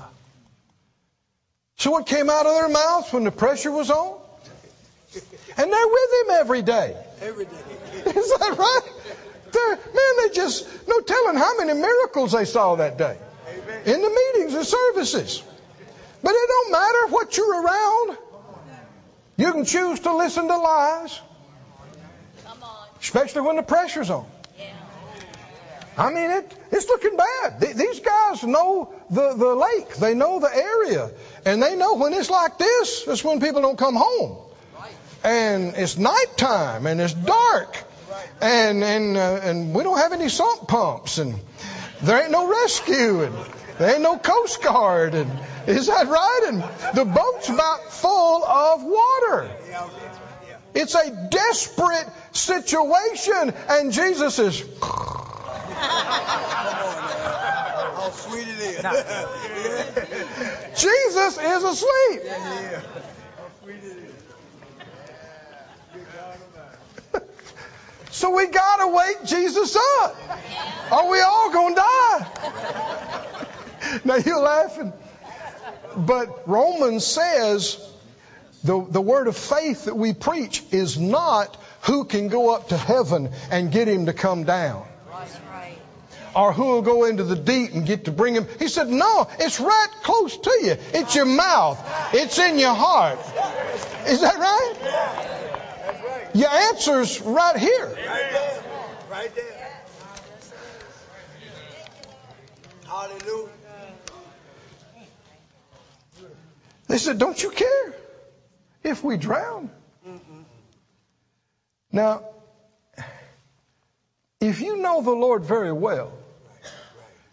So what came out of their mouths when the pressure was on? And they're with him every day. Every day. Is that right? They're, man, they just, no telling how many miracles they saw that day. In the meetings and services. But it don't matter what you're around. You can choose to listen to lies, especially when the pressure's on. I mean, it, it's looking bad. These guys know the, the lake. They know the area. And they know when it's like this, that's when people don't come home. And it's nighttime and it's dark. And, and, uh, and we don't have any sump pumps and there ain't no rescue and there ain't no Coast Guard. And is that right? And the boat's about full of water. It's a desperate situation, and Jesus is. How sweet it is. Jesus is asleep. How sweet it is. So we gotta wake Jesus up. Are we all gonna die? now you're laughing. But Romans says the, the word of faith that we preach is not who can go up to heaven and get him to come down. Or who will go into the deep and get to bring him. He said, no, it's right close to you. It's your mouth. It's in your heart. Is that right? Your answer's right here. Right there. Right there. Hallelujah. They said, Don't you care if we drown? Mm-hmm. Now, if you know the Lord very well,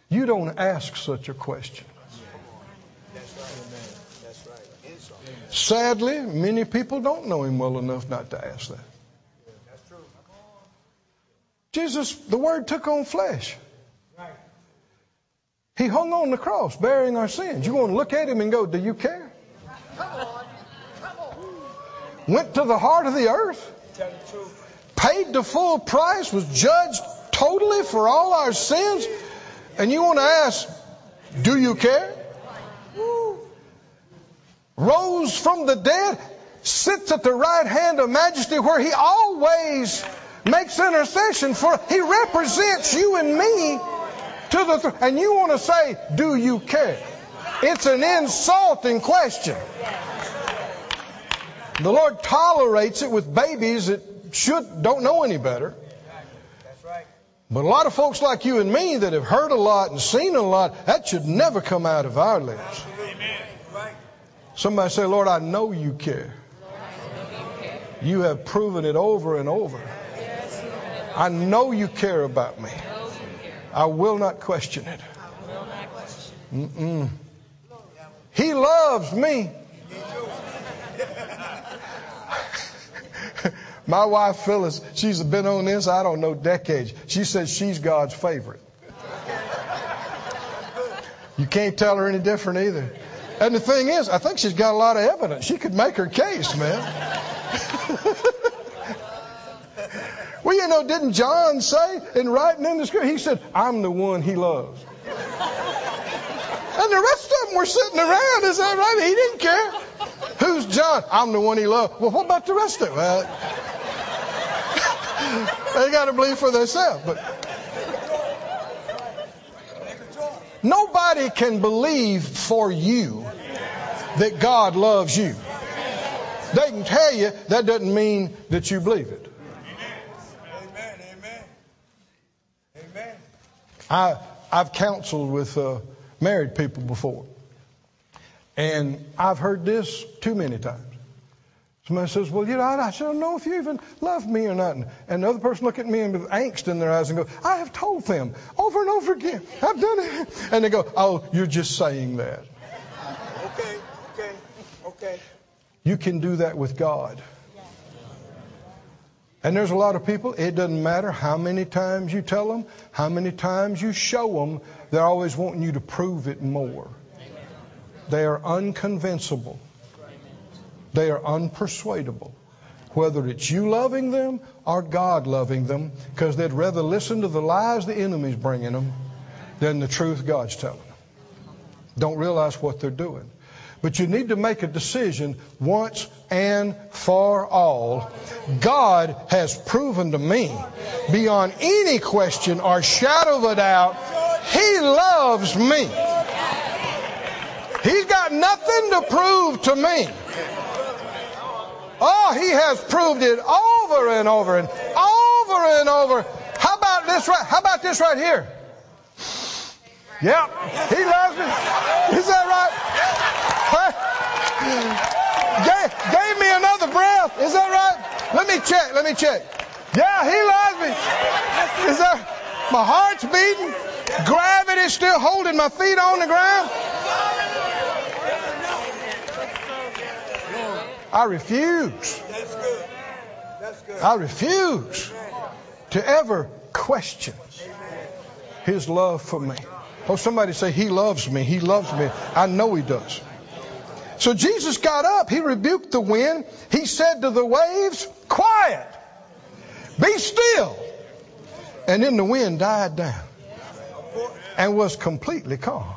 you don't ask such a question. Sadly, many people don't know Him well enough not to ask that. Jesus, the Word took on flesh. He hung on the cross bearing our sins. You want to look at Him and go, Do you care? Went to the heart of the earth, paid the full price, was judged totally for all our sins, and you want to ask, do you care? Rose from the dead, sits at the right hand of majesty where he always makes intercession for, he represents you and me to the, th- and you want to say, do you care? It's an insulting question. The Lord tolerates it with babies that should don't know any better. But a lot of folks like you and me that have heard a lot and seen a lot, that should never come out of our lips. Somebody say, Lord, I know you care. You have proven it over and over. I know you care about me. I will not question it. Mm-mm. He loves me. My wife Phyllis, she's been on this, I don't know, decades. She says she's God's favorite. You can't tell her any different either. And the thing is, I think she's got a lot of evidence. She could make her case, man. well, you know, didn't John say in writing in the scripture, he said, I'm the one he loves. And the rest of them were sitting around. Is that right? He didn't care. Who's John? I'm the one he loved. Well, what about the rest of them? Well, uh, they got to believe for themselves. But nobody can believe for you that God loves you. They can tell you that doesn't mean that you believe it. Amen. Amen. Amen. I, I've counseled with uh, married people before. And I've heard this too many times. Somebody says, Well, you know, I don't know if you even love me or not. And the other person look at me and with angst in their eyes and go, I have told them over and over again. I've done it. And they go, Oh, you're just saying that. Okay. Okay. Okay. You can do that with God. And there's a lot of people, it doesn't matter how many times you tell them, how many times you show them, they're always wanting you to prove it more. They are unconvincible. They are unpersuadable. Whether it's you loving them or God loving them, because they'd rather listen to the lies the enemy's bringing them than the truth God's telling them. Don't realize what they're doing. But you need to make a decision once and for all. God has proven to me, beyond any question or shadow of a doubt, He loves me. He's got nothing to prove to me. Oh, He has proved it over and over and over and over. How about this right? How about this right here? Yep, He loves me. Is that right? Gave, gave me another breath. Is that right? Let me check. Let me check. Yeah, he loves me. Is that my heart's beating? Gravity's still holding my feet on the ground. I refuse. That's good. That's good. I refuse to ever question his love for me. Oh, somebody say, He loves me. He loves me. I know He does. So Jesus got up. He rebuked the wind. He said to the waves, Quiet. Be still. And then the wind died down and was completely calm.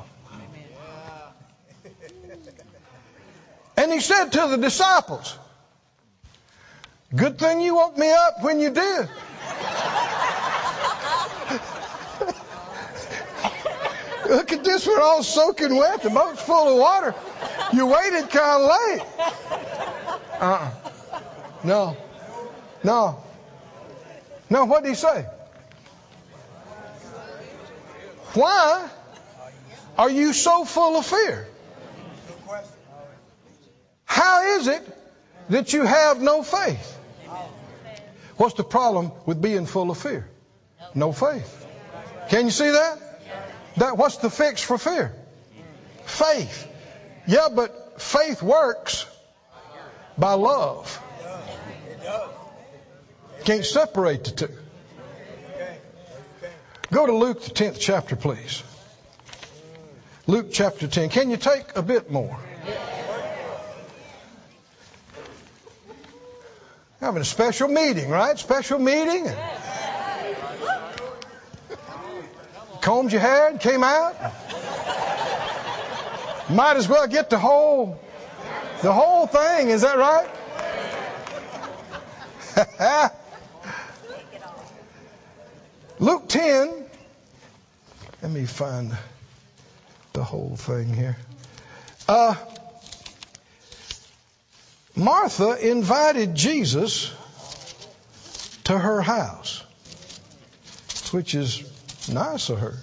And he said to the disciples, Good thing you woke me up when you did. Look at this, we're all soaking wet. The boat's full of water. You waited kind of late. Uh-uh. No. No. No, what did he say? Why are you so full of fear? How is it that you have no faith? What's the problem with being full of fear? No faith. Can you see that? That what's the fix for fear? Faith. Yeah, but faith works by love. Can't separate the two. Go to Luke the 10th chapter, please. Luke chapter 10. Can you take a bit more? Having a special meeting, right? Special meeting. Combed your hair and came out. Might as well get the whole, the whole thing. Is that right? Luke 10. Let me find the whole thing here. Uh, Martha invited Jesus to her house, which is nice of her.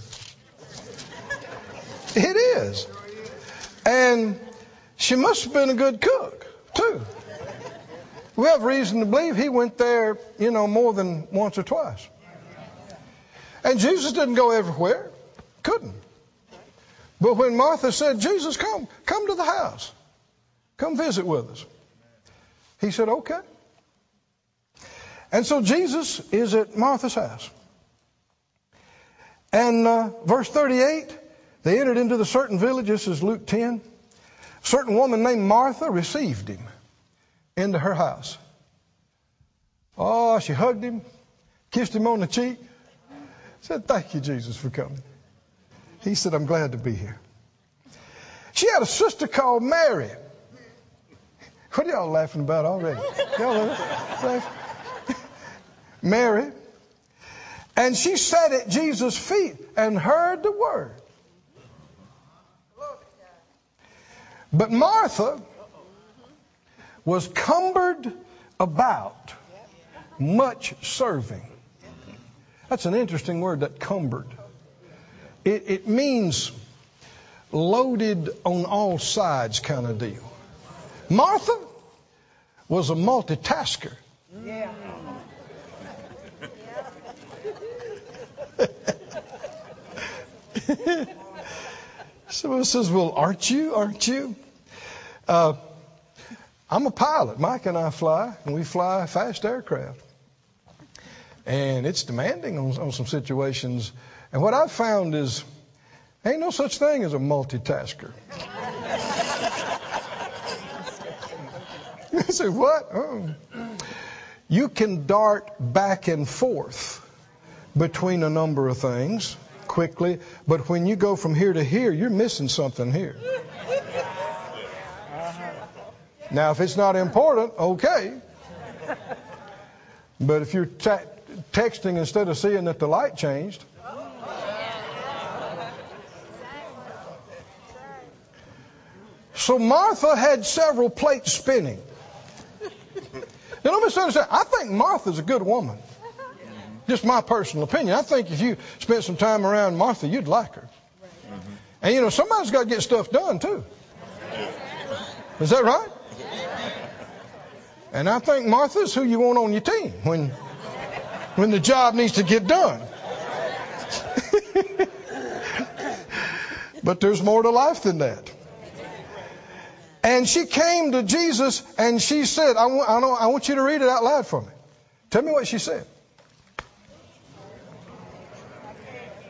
It is. And she must have been a good cook, too. We have reason to believe he went there, you know, more than once or twice. And Jesus didn't go everywhere. Couldn't. But when Martha said, Jesus, come, come to the house. Come visit with us. He said, okay. And so Jesus is at Martha's house. And uh, verse 38, they entered into the certain village. This is Luke 10. A certain woman named Martha received him into her house. Oh, she hugged him, kissed him on the cheek, said, Thank you, Jesus, for coming. He said, I'm glad to be here. She had a sister called Mary. What are y'all laughing about already? Y'all laughing? Mary. And she sat at Jesus' feet and heard the word. But Martha was cumbered about much serving. That's an interesting word, that cumbered. It, it means loaded on all sides kind of deal. Martha was a multitasker. Yeah. Someone says, Well, aren't you? Aren't you? Uh, I'm a pilot. Mike and I fly, and we fly fast aircraft. And it's demanding on, on some situations. And what I've found is, ain't no such thing as a multitasker. you say, what? Oh. You can dart back and forth between a number of things quickly, but when you go from here to here, you're missing something here. Now, if it's not important, okay. But if you're ta- texting instead of seeing that the light changed, so Martha had several plates spinning. Now, don't misunderstand. I think Martha's a good woman. Just my personal opinion. I think if you spent some time around Martha, you'd like her. Mm-hmm. And you know, somebody's got to get stuff done too. Is that right? And I think Martha's who you want on your team when when the job needs to get done. but there's more to life than that. And she came to Jesus and she said, I want, I, I want you to read it out loud for me. Tell me what she said.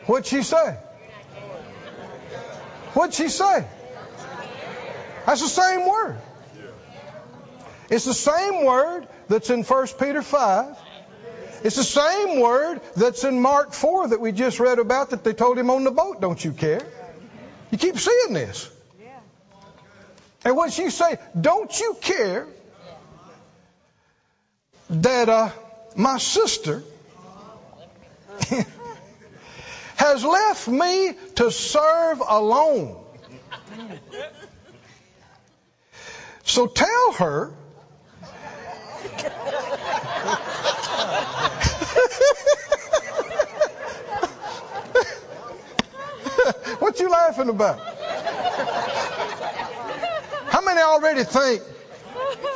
What'd she say? What'd she say? That's the same word. It's the same word that's in 1 Peter 5. It's the same word that's in Mark 4 that we just read about that they told him on the boat, don't you care? You keep seeing this. And what she say? Don't you care that uh, my sister has left me to serve alone? So tell her what you laughing about? How many already think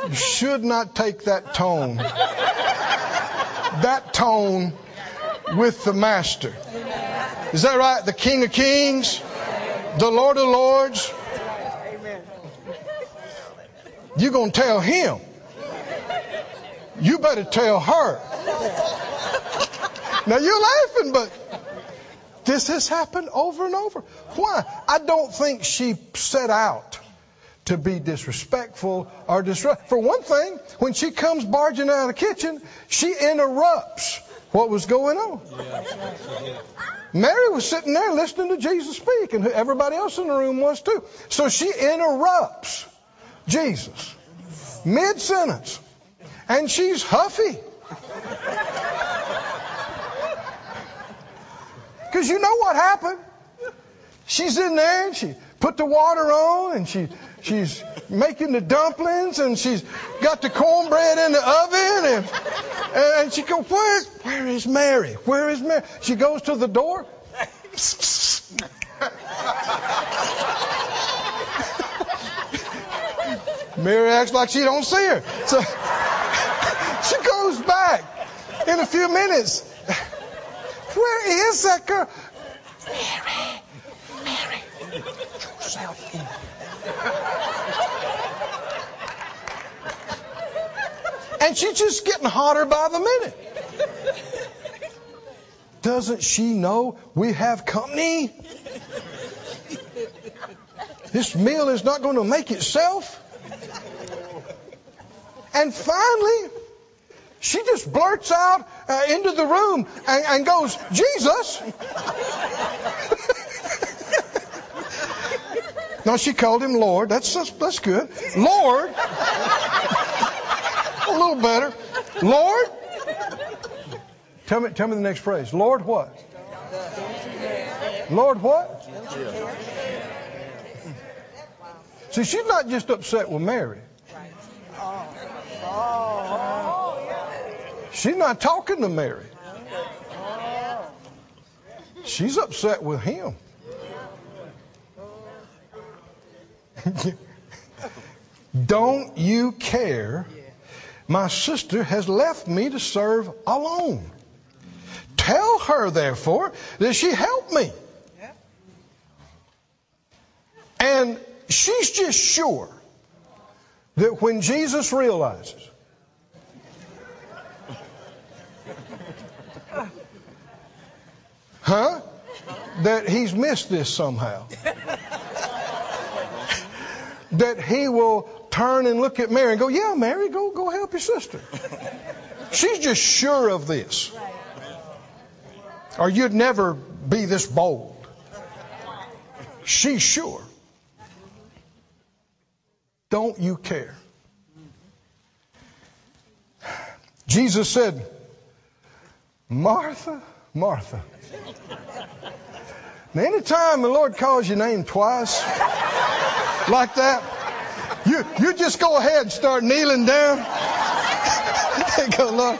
you should not take that tone? That tone with the master. Is that right? The King of Kings, the Lord of Lords. You're going to tell him. You better tell her. Now you're laughing, but this has happened over and over. Why? I don't think she set out to be disrespectful or disrupt. For one thing, when she comes barging out of the kitchen, she interrupts what was going on. Mary was sitting there listening to Jesus speak, and everybody else in the room was too. So she interrupts Jesus mid sentence, and she's huffy. Because you know what happened? She's in there and she put the water on and she she's making the dumplings and she's got the cornbread in the oven and and she goes, Where where is Mary? Where is Mary? She goes to the door. Mary acts like she don't see her. So she goes back in a few minutes. Where is that girl? Mary, Mary, yourself in. And she's just getting hotter by the minute. Doesn't she know we have company? This meal is not going to make itself. And finally, she just blurts out uh, into the room and, and goes, Jesus. No, she called him Lord. That's that's, that's good. Lord. A little better. Lord. Tell me, tell me the next phrase. Lord what? Lord what? See, she's not just upset with Mary. She's not talking to Mary. She's upset with him. Don't you care? My sister has left me to serve alone. Tell her, therefore, that she helped me. And she's just sure that when Jesus realizes Huh? That he's missed this somehow. that he will turn and look at Mary and go, Yeah, Mary, go, go help your sister. She's just sure of this. Or you'd never be this bold. She's sure. Don't you care? Jesus said, Martha, Martha. Now, anytime the Lord calls your name twice like that, you, you just go ahead and start kneeling down. and go, Lord.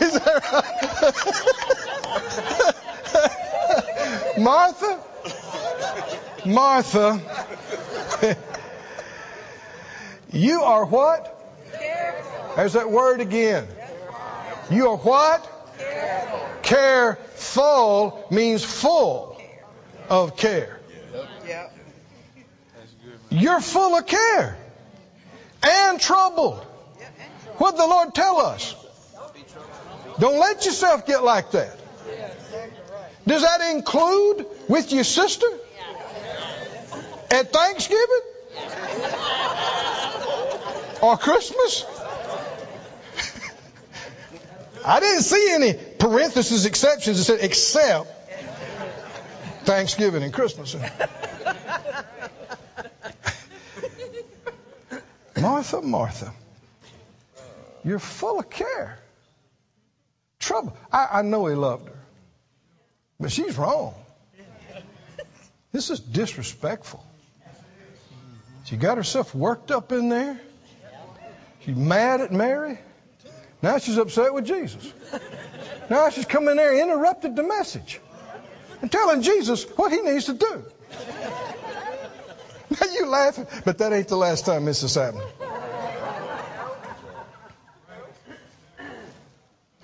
Is that right? Martha, Martha, you are what? There's that word again. You are what? Careful means full of care. You're full of care and troubled. What the Lord tell us? Don't let yourself get like that. Does that include with your sister? At Thanksgiving? Or Christmas? I didn't see any parenthesis exceptions that said except Thanksgiving and Christmas. Martha, Martha, you're full of care. Trouble. I, I know he loved her, but she's wrong. This is disrespectful. She got herself worked up in there. She's mad at Mary. Now she's upset with Jesus. Now she's come in there and interrupted the message and telling Jesus what he needs to do. Now you laughing, but that ain't the last time this has happened.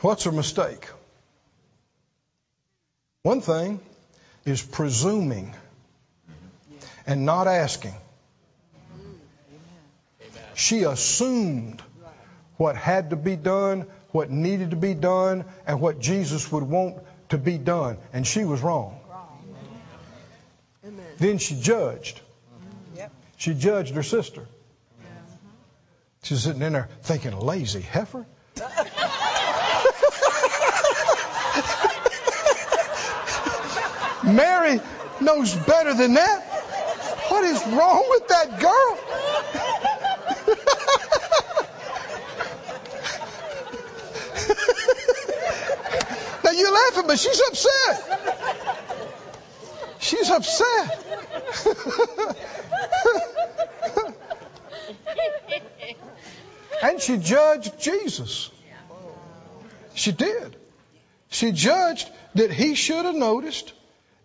What's her mistake? One thing is presuming and not asking. She assumed what had to be done, what needed to be done, and what Jesus would want to be done. And she was wrong. Then she judged. She judged her sister. She's sitting in there thinking, lazy heifer. Mary knows better than that. What is wrong with that girl? now you're laughing, but she's upset. She's upset. and she judged Jesus. She did. She judged that he should have noticed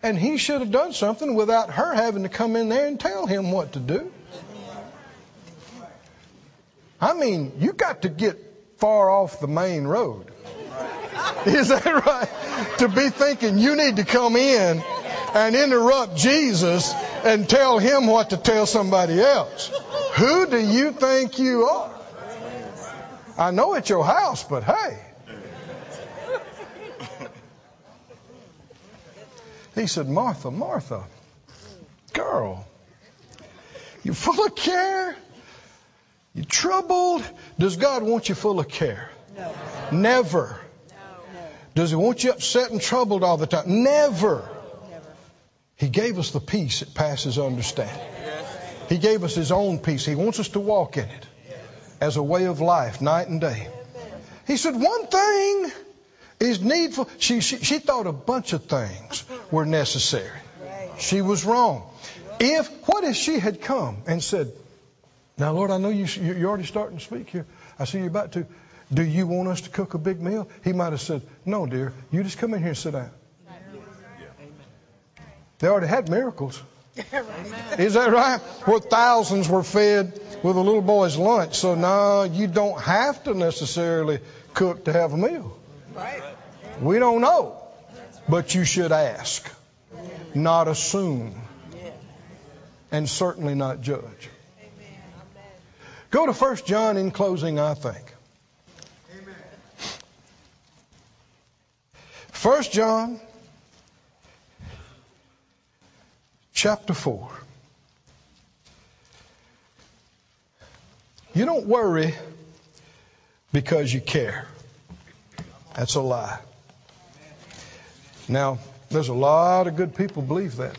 and he should have done something without her having to come in there and tell him what to do. I mean, you got to get far off the main road. Is that right? To be thinking you need to come in and interrupt Jesus and tell him what to tell somebody else. Who do you think you are? I know it's your house, but hey. He said, Martha, Martha, girl, you full of care? You troubled? Does God want you full of care? No. Never. Does He want you upset and troubled all the time? Never. Never. He gave us the peace that passes understanding. He gave us His own peace. He wants us to walk in it as a way of life, night and day. He said, one thing is needful. She, she, she thought a bunch of things were necessary. She was wrong. If, what if she had come and said, now, Lord, I know you, you're already starting to speak here. I see you're about to. Do you want us to cook a big meal? He might have said, No, dear. You just come in here and sit down. They already had miracles. Is that right? Where thousands were fed with a little boy's lunch. So, no, you don't have to necessarily cook to have a meal. We don't know. But you should ask, not assume, and certainly not judge. Go to 1 John in closing, I think. 1 John chapter 4. You don't worry because you care. That's a lie. Now, there's a lot of good people believe that.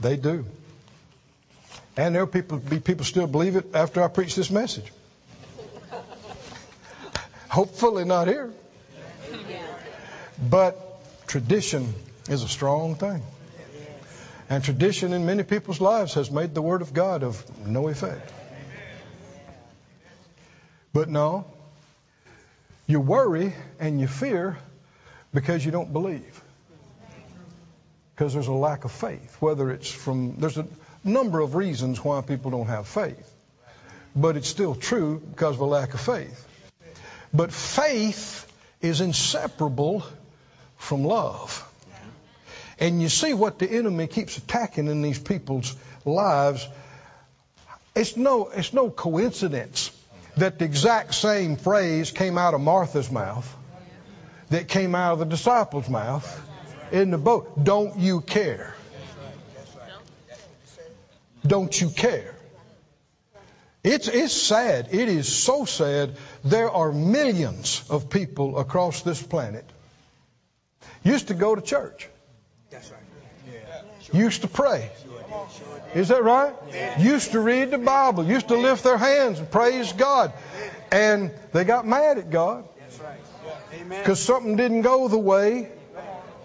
They do. And there'll people, be people still believe it after I preach this message. Hopefully not here. But tradition is a strong thing. And tradition in many people's lives has made the Word of God of no effect. But no, you worry and you fear because you don't believe. Because there's a lack of faith. Whether it's from, there's a number of reasons why people don't have faith. But it's still true because of a lack of faith. But faith is inseparable from love. And you see what the enemy keeps attacking in these people's lives. It's no, it's no coincidence that the exact same phrase came out of Martha's mouth that came out of the disciples' mouth in the boat. Don't you care? Don't you care? It's, it's sad. It is so sad. There are millions of people across this planet used to go to church. That's right. Used to pray. Is that right? Used to read the Bible. Used to lift their hands and praise God. And they got mad at God. Because something didn't go the way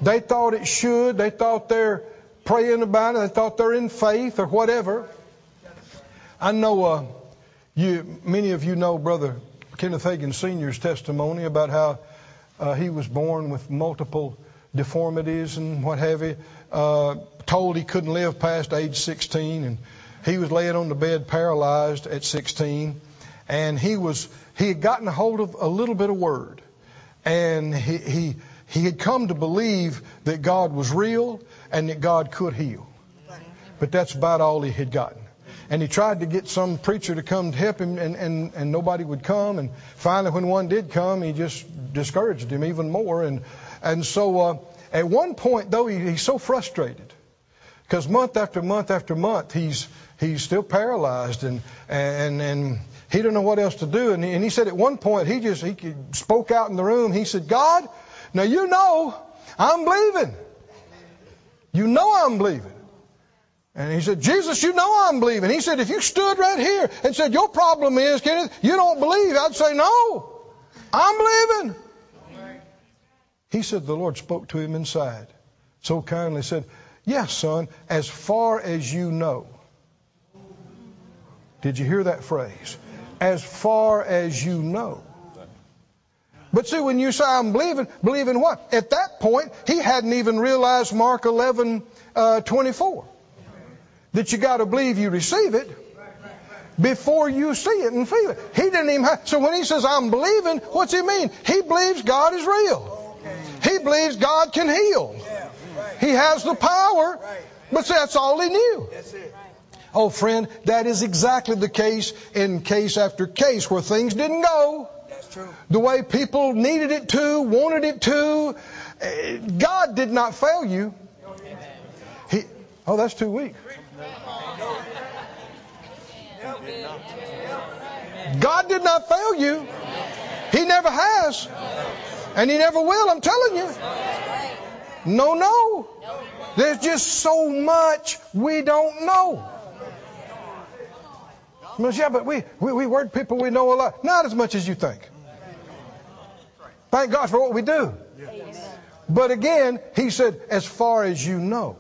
they thought it should. They thought they're praying about it. They thought they're in faith or whatever. I know uh, you. Many of you know Brother Kenneth Hagin Sr.'s testimony about how uh, he was born with multiple deformities and what have you. Uh, told he couldn't live past age 16, and he was laying on the bed paralyzed at 16, and he was he had gotten a hold of a little bit of word, and he he he had come to believe that God was real and that God could heal. But that's about all he had gotten. And he tried to get some preacher to come to help him, and, and, and nobody would come. And finally, when one did come, he just discouraged him even more. And, and so uh, at one point, though, he, he's so frustrated because month after month after month, he's, he's still paralyzed and, and, and he didn't know what else to do. And he, and he said at one point, he just he spoke out in the room. He said, God, now you know I'm believing. You know I'm believing. And he said, Jesus, you know I'm believing. He said, if you stood right here and said, your problem is, Kenneth, you don't believe, I'd say, no, I'm believing. He said, the Lord spoke to him inside so kindly, said, yes, son, as far as you know. Did you hear that phrase? As far as you know. But see, when you say I'm believing, believing what? At that point, he hadn't even realized Mark 11, uh, 24. That you got to believe you receive it before you see it and feel it. He didn't even have, so when he says I'm believing, what's he mean? He believes God is real. He believes God can heal. He has the power, but that's all he knew. Oh, friend, that is exactly the case in case after case where things didn't go the way people needed it to, wanted it to. Eh, God did not fail you. He, oh, that's too weak. God did not fail you. He never has. And He never will, I'm telling you. No, no. There's just so much we don't know. Yeah, but we, we, we word people, we know a lot. Not as much as you think. Thank God for what we do. But again, he said, as far as you know,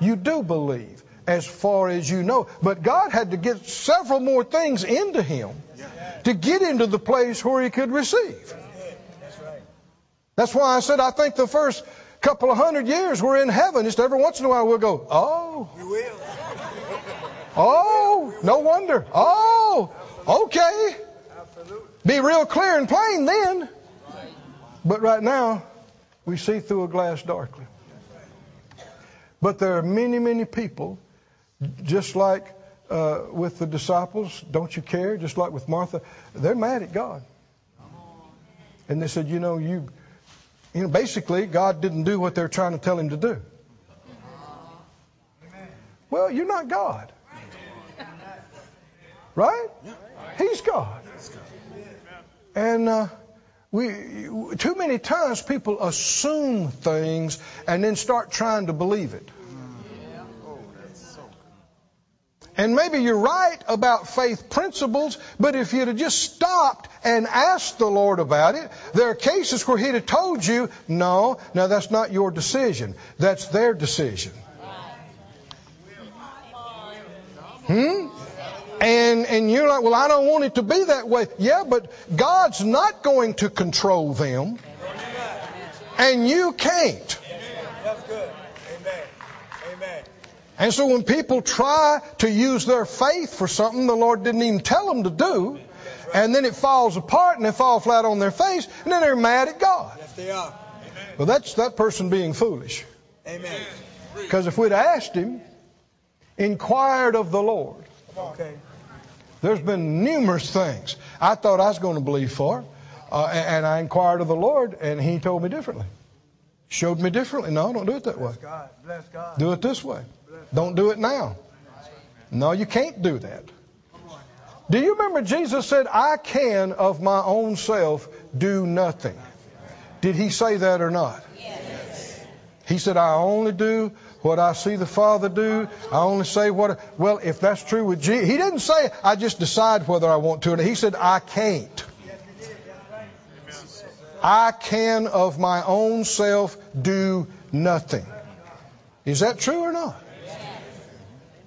you do believe, as far as you know. But God had to get several more things into him to get into the place where he could receive. That's why I said I think the first couple of hundred years we're in heaven. Just every once in a while we'll go, oh, will. oh, no wonder. Oh, okay. Be real clear and plain then. But right now, we see through a glass darkly. But there are many, many people, just like uh, with the disciples, don't you care? Just like with Martha, they're mad at God. And they said, you know, you, you know, basically, God didn't do what they're trying to tell him to do. Well, you're not God. Right? He's God. And uh, we too many times people assume things and then start trying to believe it. And maybe you're right about faith principles, but if you'd have just stopped and asked the Lord about it, there are cases where He'd have told you, no, no, that's not your decision. That's their decision. Hmm? And, and you're like, well, I don't want it to be that way. Yeah, but God's not going to control them. And you can't. That's good. Amen. Amen. And so when people try to use their faith for something the Lord didn't even tell them to do, and then it falls apart and they fall flat on their face, and then they're mad at God. Yes, they are. Well, that's that person being foolish. Amen. Because if we'd asked him, inquired of the Lord, Okay. there's been numerous things I thought I was going to believe for, uh, and and I inquired of the Lord, and He told me differently. Showed me differently. No, don't do it that way. Bless God. Bless God. Do it this way. Don't do it now. No, you can't do that. Do you remember Jesus said, I can of my own self do nothing? Did he say that or not? He said, I only do what I see the Father do. I only say what. Well, if that's true with Jesus, he didn't say, I just decide whether I want to. He said, I can't. I can of my own self do nothing. Is that true or not?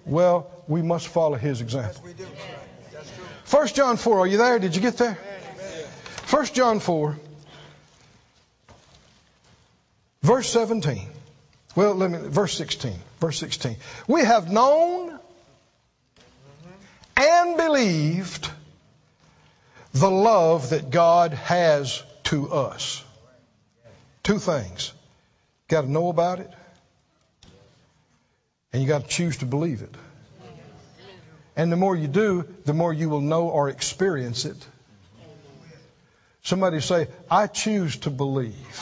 Well, we must follow his example. We do. That's true. 1 John 4, are you there? Did you get there? 1 John 4, verse 17. Well, let me, verse 16. Verse 16. We have known and believed the love that God has to us. Two things. Got to know about it, and you got to choose to believe it. And the more you do, the more you will know or experience it. Somebody say, I choose to believe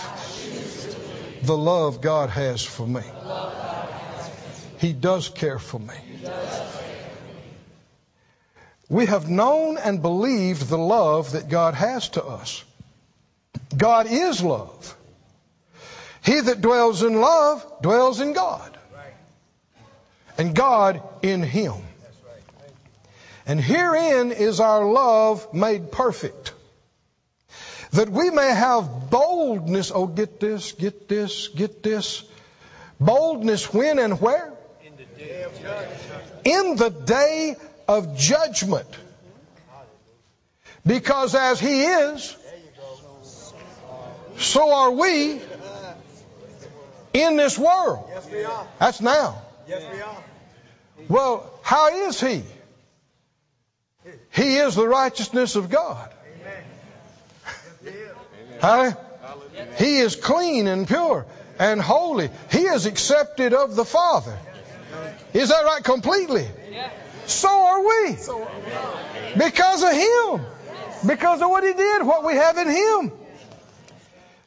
the love God has for me. He does care for me. We have known and believed the love that God has to us. God is love. He that dwells in love dwells in God. And God in him. And herein is our love made perfect. That we may have boldness. Oh, get this, get this, get this. Boldness when and where? In the day of judgment. Because as He is, so are we in this world. Yes, we are. That's now. Yes, we are. Well, how is He? He is the righteousness of God. Amen. Yes, he. Huh? He is clean and pure and holy. He is accepted of the Father. Is that right? Completely. So are we. Because of Him. Because of what He did, what we have in Him.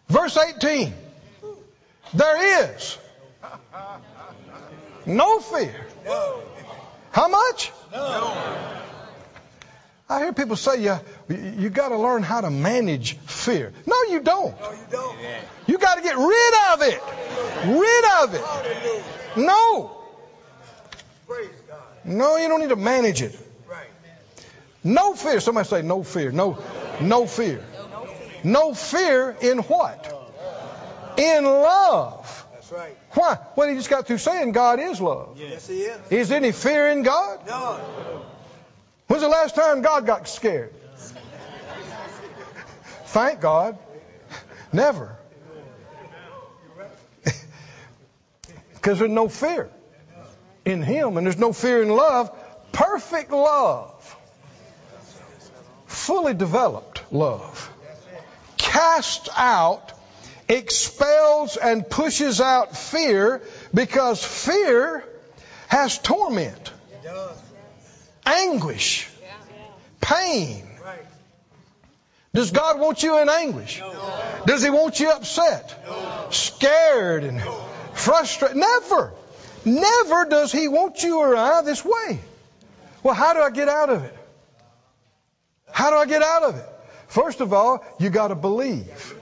Verse 18. There is no fear. How much? No. I hear people say, yeah, you, you got to learn how to manage fear. No, you don't. No, you don't. You got to get rid of it. Rid of it. Hallelujah. No. Praise God. No, you don't need to manage it. Right. No fear. Somebody say no fear. No, no fear. No fear in what? In love. That's right. Why? Well, he just got through saying God is love. Yes, he is. Is there any fear in God? No. When's the last time God got scared? Thank God. Never. Because there's no fear in Him, and there's no fear in love. Perfect love. Fully developed love. Cast out, expels, and pushes out fear because fear has torment anguish, pain. Does God want you in anguish? Does He want you upset, scared, and frustrated? Never. Never does He want you I this way. Well, how do I get out of it? How do I get out of it? First of all, you got to believe.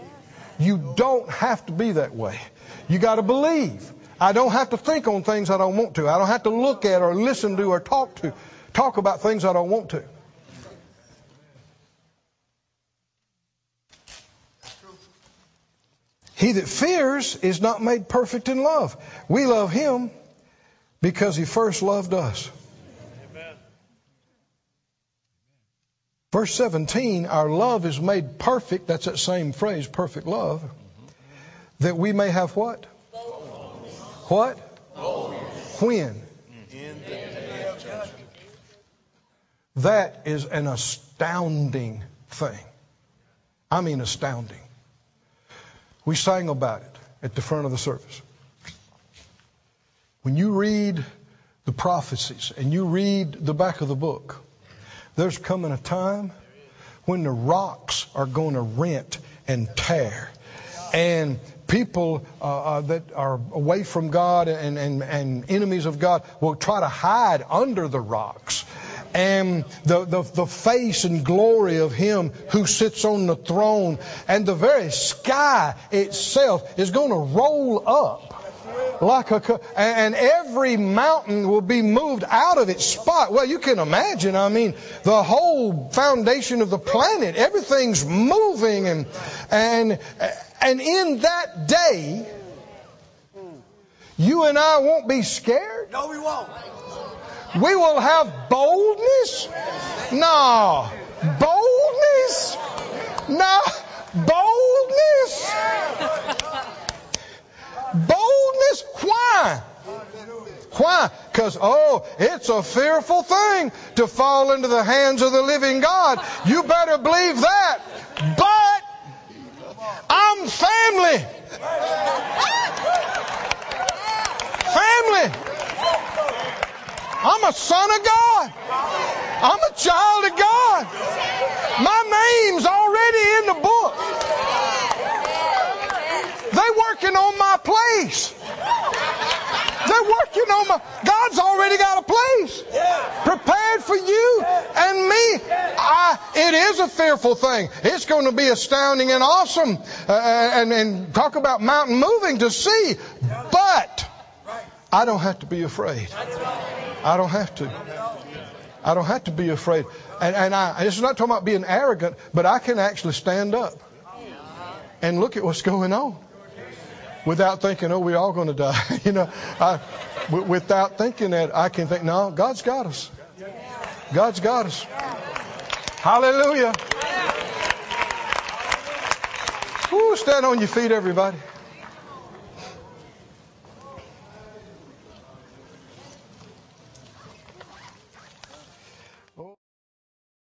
You don't have to be that way. You got to believe. I don't have to think on things I don't want to. I don't have to look at or listen to or talk to talk about things I don't want to. He that fears is not made perfect in love. We love him because he first loved us. Verse 17, our love is made perfect. That's that same phrase, perfect love. That we may have what? What? When? That is an astounding thing. I mean, astounding. We sang about it at the front of the service. When you read the prophecies and you read the back of the book, there's coming a time when the rocks are going to rent and tear. And people uh, uh, that are away from God and, and, and enemies of God will try to hide under the rocks. And the, the, the face and glory of Him who sits on the throne and the very sky itself is going to roll up like a and every mountain will be moved out of its spot. Well, you can imagine. I mean, the whole foundation of the planet, everything's moving, and and and in that day, you and I won't be scared. No, we won't. We will have boldness. No, boldness. No, boldness. Boldness? Why? Why? Because, oh, it's a fearful thing to fall into the hands of the living God. You better believe that. But I'm family. Family. I'm a son of God. I'm a child of God. My name's already in the book. They're working on my place. They're working on my. God's already got a place prepared for you and me. I, it is a fearful thing. It's going to be astounding and awesome, uh, and, and talk about mountain moving to see. But I don't have to be afraid. I don't have to. I don't have to be afraid. And, and I, this is not talking about being arrogant, but I can actually stand up and look at what's going on without thinking, oh, we're all going to die. you know, I, w- without thinking that, I can think, no, God's got us. God's got us. Hallelujah. Woo, stand on your feet, everybody.